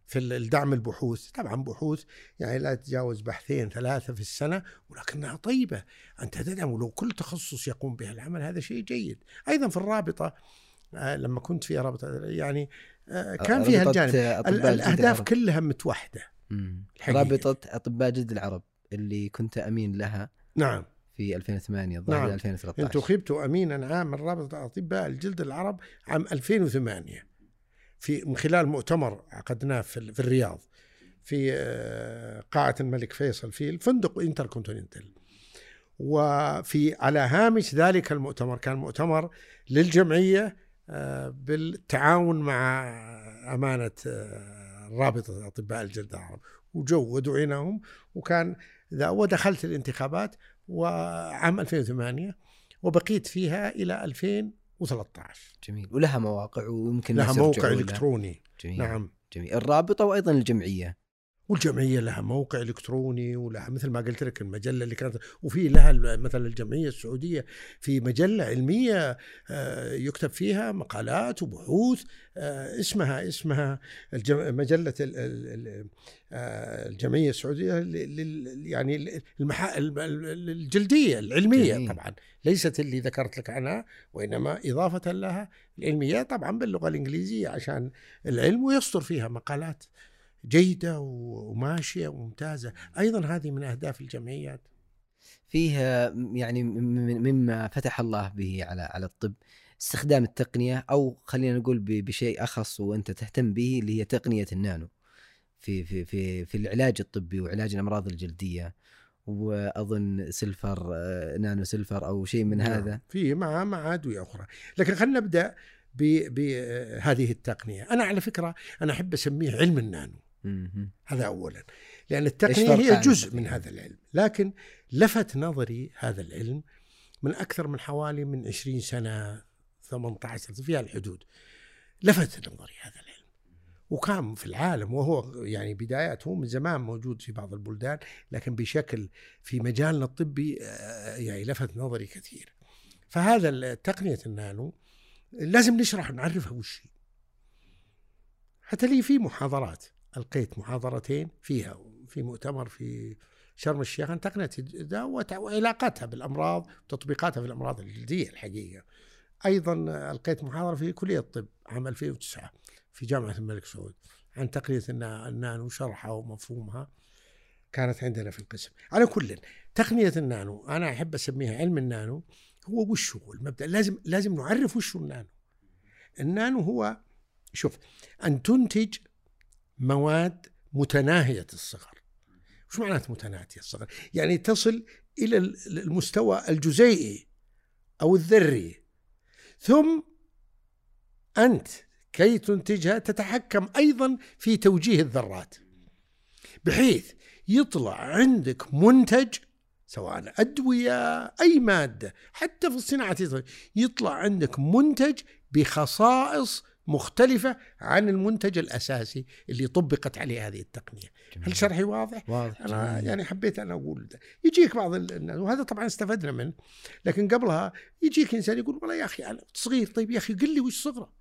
في الدعم البحوث. طبعا بحوث يعني لا تتجاوز بحثين ثلاثة في السنة ولكنها طيبة. أنت تدعم ولو كل تخصص يقوم به العمل هذا شيء جيد. أيضا في الرابطة آه، لما كنت في رابطة يعني آه، كان فيها الجانب. الأهداف كلها متوحدة. رابطة أطباء جد العرب اللي كنت أمين لها. نعم. في 2008 الظاهر نعم. 2013 انت خبت أمينا عام من رابطه اطباء الجلد العرب عام 2008 في من خلال مؤتمر عقدناه في, في الرياض في آه، قاعة الملك فيصل في الفندق انتركونتيننتال وفي على هامش ذلك المؤتمر كان مؤتمر للجمعية بالتعاون مع أمانة آه، رابطة اطباء الجلد العرب. وجو ودعيناهم وكان ذا ودخلت الانتخابات وعام 2008 وبقيت فيها إلى 2013 جميل. ولها مواقع ويمكن لها موقع إلكتروني. جميل. نعم. جميل. الرابطة وأيضا الجمعية. والجمعية لها موقع إلكتروني ولها مثل ما قلت لك المجلة اللي كانت وفي لها مثلا الجمعية السعودية في مجلة علمية آه، يكتب فيها مقالات وبحوث آه، اسمها اسمها مجلة آه، الجمعية السعودية يعني الجلدية العلمية جميل. طبعا ليست اللي ذكرت لك عنها وإنما إضافة لها العلمية طبعا باللغة الإنجليزية عشان العلم ويصدر فيها مقالات جيدة وماشية وممتازة. أيضا هذه من أهداف الجمعيات. فيها يعني مما فتح الله به على على الطب. استخدام التقنية أو خلينا نقول بشيء أخص وأنت تهتم به اللي هي تقنية النانو. في في في في العلاج الطبي وعلاج الأمراض الجلدية. وأظن سلفر آه، نانو سلفر أو شيء من نعم. هذا. في مع مع أدوية أخرى. لكن خلينا نبدأ بهذه التقنية. أنا على فكرة أنا أحب أسميه علم النانو. هذا اولا. لأن التقنية هي جزء من هذا العلم. لكن لفت نظري هذا العلم من أكثر من حوالي من 20 سنة 18 في الحدود. لفت نظري هذا العلم. وكان في العالم وهو يعني بداياته من زمان موجود في بعض البلدان لكن بشكل في مجالنا الطبي آه، يعني لفت نظري كثير. فهذا تقنية النانو لازم نشرح ونعرفها وش هي. حتى لي في محاضرات. ألقيت محاضرتين فيها في مؤتمر في شرم الشيخ عن تقنية وعلاقتها بالأمراض وتطبيقاتها في الأمراض الجلدية الحقيقة أيضا ألقيت محاضرة في كلية الطب عام 2009 في جامعة الملك سعود. عن تقنية النانو وشرحها ومفهومها كانت عندنا في القسم. على كل تقنية النانو أنا أحب أسميها علم النانو هو وش هو المبدأ؟ لازم لازم نعرف وش النانو. النانو هو شوف أن تنتج مواد متناهية الصغر. وش معناته متناهية الصغر؟ يعني تصل إلى المستوى الجزيئي أو الذري. ثم أنت كي تنتجها تتحكم أيضا في توجيه الذرات. بحيث يطلع عندك منتج سواء أدوية أي مادة حتى في الصناعة يطلع عندك منتج بخصائص مختلفة عن المنتج الأساسي اللي طبقت عليه هذه التقنية جميل. هل شرحي واضح؟ واضح أنا جميل. يعني حبيت أن أقول ده. يجيك بعض الناس وهذا طبعا استفدنا منه لكن قبلها يجيك إنسان يقول والله يا أخي أنا صغير طيب يا أخي قل لي وش صغره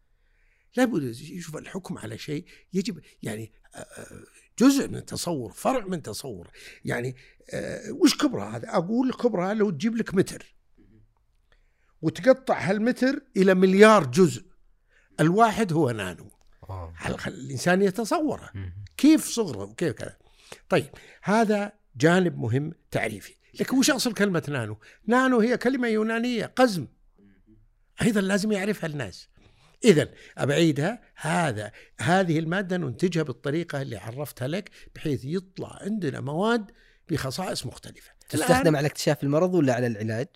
لابد يشوف الحكم على شيء يجب يعني آه، آه، جزء من تصور فرع من تصور يعني آه، وش كبره هذا أقول كبره لو تجيب لك متر وتقطع هالمتر إلى مليار جزء الواحد هو نانو. الإنسان يتصوره. كيف صغره؟ وكيف كذا؟ طيب هذا جانب مهم تعريفي. لكن وش أصل كلمة نانو؟ نانو هي كلمة يونانية قزم. أيضا لازم يعرفها الناس. اذا أبعيدها هذا هذه المادة ننتجها بالطريقة اللي عرفتها لك بحيث يطلع عندنا مواد بخصائص مختلفة. تستخدم على اكتشاف المرض ولا على العلاج؟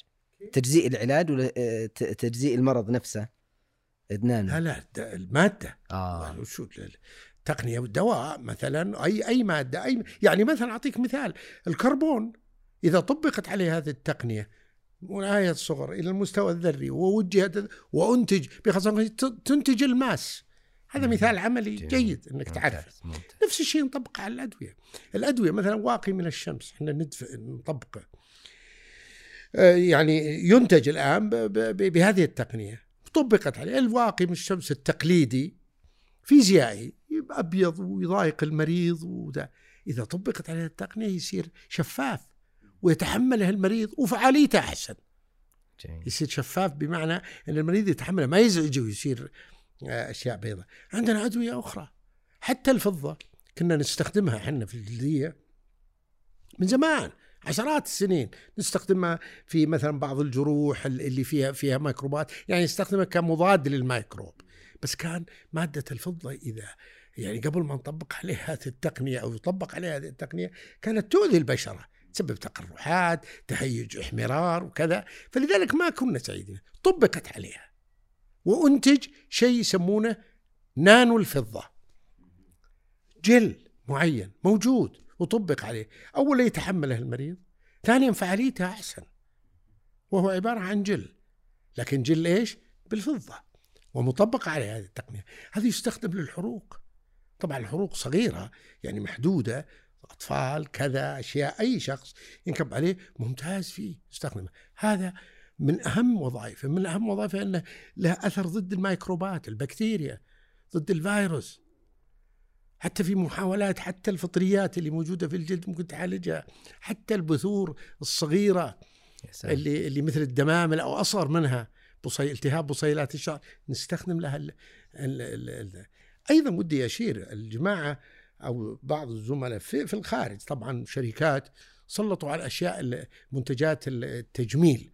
تجزيء العلاج ولا آه، تجزيء المرض نفسه؟ ادنان لا لا المادة. آه. شو التقنيه والدواء مثلا أي أي مادة أي يعني مثلا أعطيك مثال الكربون إذا طبقت عليه هذه التقنية ونهاية الصغر إلى المستوى الذري ووجهت وأنتج بخاصة تنتج الماس. هذا. مثال عملي. جيد إنك تعرف نفس الشيء نطبقه على الأدوية. الأدوية مثلا واقي من الشمس إحنا ندف نطبقه. آه، يعني ينتج الآن بهذه التقنية. طبقت عليه. الواقي من الشمس التقليدي فيزيائي يبقى أبيض ويضايق المريض وده إذا طبقت عليه التقنية يصير شفاف ويتحمله المريض وفعاليته أحسن. جميل. يصير شفاف بمعنى إن المريض يتحمله ما يزعجه ويصير آه، أشياء بيضاء عندنا أدوية أخرى حتى الفضة كنا نستخدمها إحنا في الجلديه من زمان. عشرات السنين. نستخدمها في مثلا بعض الجروح اللي فيها فيها ميكروبات. يعني نستخدمها كمضاد للميكروب. بس كان مادة الفضة اذا يعني قبل ما نطبق عليها هذه التقنية أو يطبق عليها هذه التقنية كانت تؤذي البشرة. تسبب تقرحات تهيج احمرار وكذا. فلذلك ما كنا سعيدين. طبقت عليها. وأنتج شيء يسمونه نانو الفضة. جل معين موجود. وطبق عليه. اولا يتحمله المريض ثانيا فعاليته أحسن وهو عبارة عن جل. لكن جل إيش؟ بالفضة ومطبق عليه هذه التقنية. هذا يستخدم للحروق. طبعا الحروق صغيرة يعني محدودة أطفال كذا أشياء أي شخص ينكب عليه ممتاز فيه يستخدمه. هذا من أهم وظائفه. من أهم وظائفه أنه له أثر ضد الميكروبات البكتيريا ضد الفيروس. حتى في محاولات حتى الفطريات اللي موجودة في الجلد ممكن تعالجها حتى البثور الصغيرة. اللي اللي مثل الدمامل أو أصغر منها بصي التهاب بصيلات الشعر نستخدم لها ال ال ال ال أيضا ودي أشير الجماعة أو بعض الزملاء في, في الخارج طبعا شركات سلطوا على أشياء ال- منتجات التجميل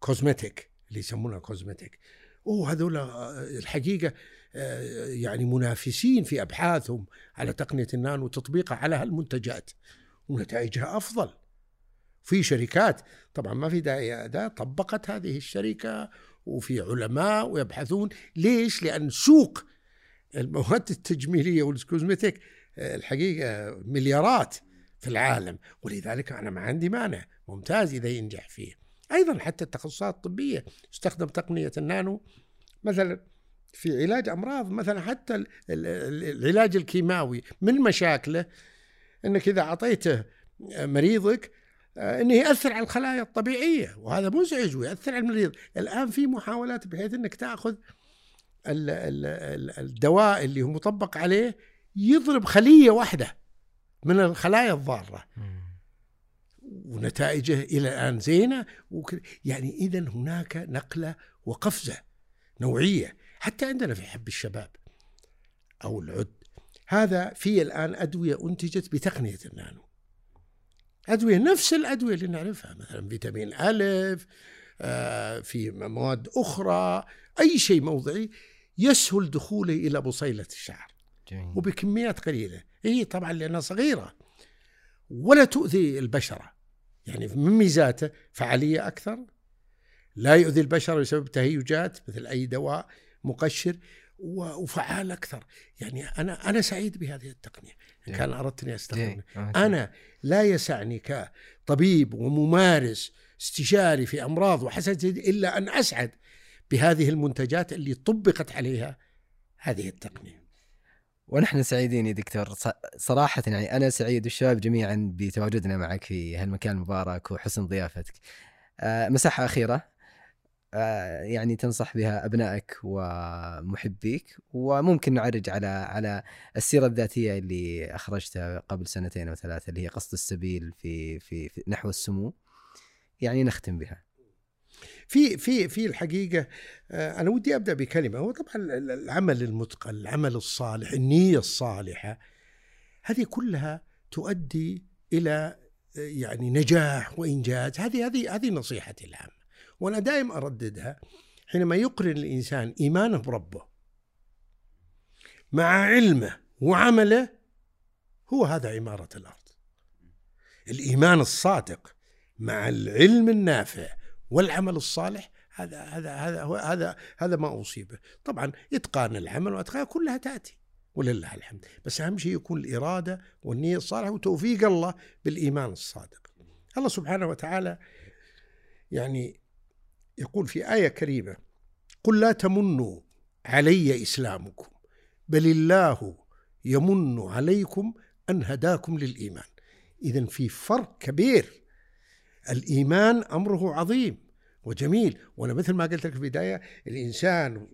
cosmetic اللي يسمونها كوزمتيك أوه هذول آه، الحقيقة يعني منافسين في أبحاثهم على تقنية النانو وتطبيقها على هالمنتجات ونتائجها أفضل. في شركات طبعا ما في داعي ده طبقت هذه الشركة وفي علماء ويبحثون. ليش؟ لأن سوق المواد التجميلية والكوزمتيك آه، الحقيقة مليارات في العالم. ولذلك أنا ما عندي مانع ممتاز إذا ينجح فيه. أيضا حتى التخصصات الطبية يستخدم تقنية النانو مثلا في علاج أمراض مثلا حتى ال- ال- ال- العلاج الكيماوي من مشاكله إنك إذا أعطيته مريضك آه، إنه يأثر على الخلايا الطبيعية وهذا مزعج ويأثر على المريض. الآن في محاولات بحيث إنك تأخذ ال- ال- ال- الدواء اللي هو مطبق عليه يضرب خلية واحدة من الخلايا الضارة. ونتائجه إلى الآن زينة وك- يعني اذا هناك نقلة وقفزة نوعية. حتى عندنا في حب الشباب أو العد. هذا في الآن أدوية أنتجت بتقنية النانو. أدوية نفس الأدوية اللي نعرفها مثلا فيتامين ألف آه، في مواد أخرى أي شيء موضعي يسهل دخوله إلى بصيلة الشعر. جميل. وبكميات قليلة. هي طبعا لأنها صغيرة. ولا تؤذي البشرة. يعني من ميزاته فعالية أكثر. لا يؤذي البشرة بسبب تهيجات مثل أي دواء. مقشر وفعال أكثر. يعني أنا أنا سعيد بهذه التقنية. إن كان اردت اني استخدمها أنا لا يسعني كطبيب وممارس استشاري في أمراض وحساسيه إلا أن أسعد بهذه المنتجات اللي طبقت عليها هذه التقنية. ونحن سعيدين يا دكتور. صراحة يعني أنا سعيد والشباب جميعا بتواجدنا معك في هالمكان المبارك وحسن ضيافتك. آه، مساحة أخيرة. يعني تنصح بها أبنائك ومحبيك وممكن نعرج على على السيرة الذاتية اللي أخرجتها قبل سنتين أو ثلاثة اللي هي قصد السبيل في في, في نحو السمو. يعني نختم بها. في في في الحقيقة آه، أنا ودي أبدأ بكلمة. هو طبعا ال- العمل المتقن العمل الصالح النية الصالحة هذه كلها تؤدي إلى آه، يعني نجاح وإنجاز. هذه هذه هذه نصيحتي العامة. وأنا دائما أرددها حينما يقرن الإنسان إيمانه بربه مع علمه وعمله هو هذا عمارة الأرض. الإيمان الصادق مع العلم النافع والعمل الصالح هذا هذا هذا هذا هذا ما أصيبه. طبعا إتقان العمل وإتقان كلها تأتي ولله الحمد. بس أهم شيء يكون الإرادة والنية الصالحة وتوفيق الله بالإيمان الصادق. الله سبحانه وتعالى يعني يقول في آية كريمة قل لا تمنوا علي إسلامكم بل الله يمن عليكم أن هداكم للإيمان إذا في فرق كبير الإيمان أمره عظيم وجميل وأنا مثل ما قلت لك في البداية الإنسان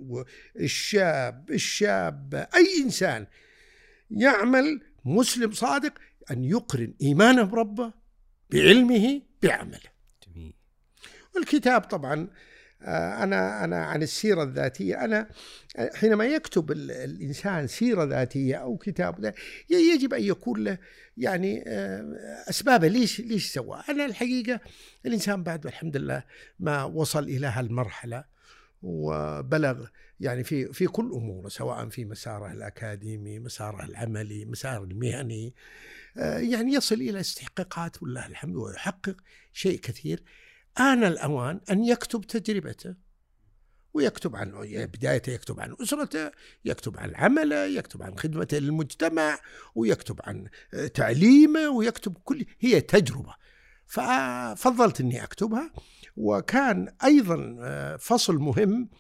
الشاب الشاب أي إنسان يعمل مسلم صادق أن يقرن إيمانه بربه بعلمه بعمله. جميل. الكتاب طبعا آه، أنا أنا عن السيرة الذاتية أنا آه، حينما يكتب الإنسان سيرة ذاتية أو كتاب يجب أن يكون له يعني آه، اسبابه ليش ليش سوى أنا الحقيقة الإنسان بعد الحمد لله ما وصل إلى هالمرحلة وبلغ يعني في في كل أموره سواء في مساره الأكاديمي، مساره العملي، مساره المهني يعني يصل إلى استحقاقات والله الحمد ويحقق شيء كثير آن الأوان أن يكتب تجربته ويكتب عن بدايته يكتب عن أسرته يكتب عن عمله يكتب عن خدمته للمجتمع ويكتب عن تعليمه ويكتب كل هي تجربة. ففضلت أني أكتبها وكان أيضا آه، فصل مهم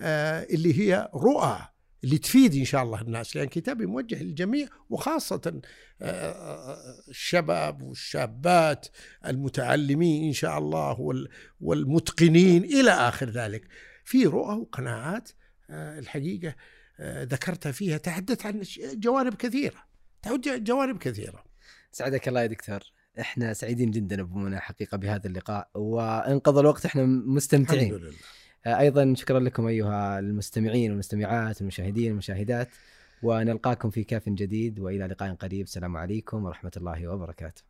آه، اللي هي رؤى اللي تفيد إن شاء الله الناس لأن كتابي موجه للجميع وخاصة آه، آه، الشباب والشابات المتعلمين إن شاء الله والمتقنين إلى آخر ذلك. في رؤى وقناعات آه، الحقيقة ذكرتها فيها تحدث عن جوانب كثيرة جوانب كثيرة. سعدك الله يا دكتور. إحنا سعيدين جدا ابونا حقيقة بهذا اللقاء وانقضى الوقت إحنا مستمتعين. الحمد لله. أيضا شكرا لكم أيها المستمعين والمستمعات والمشاهدين والمشاهدات ونلقاكم في كاف جديد وإلى لقاء قريب. السلام عليكم ورحمة الله وبركاته.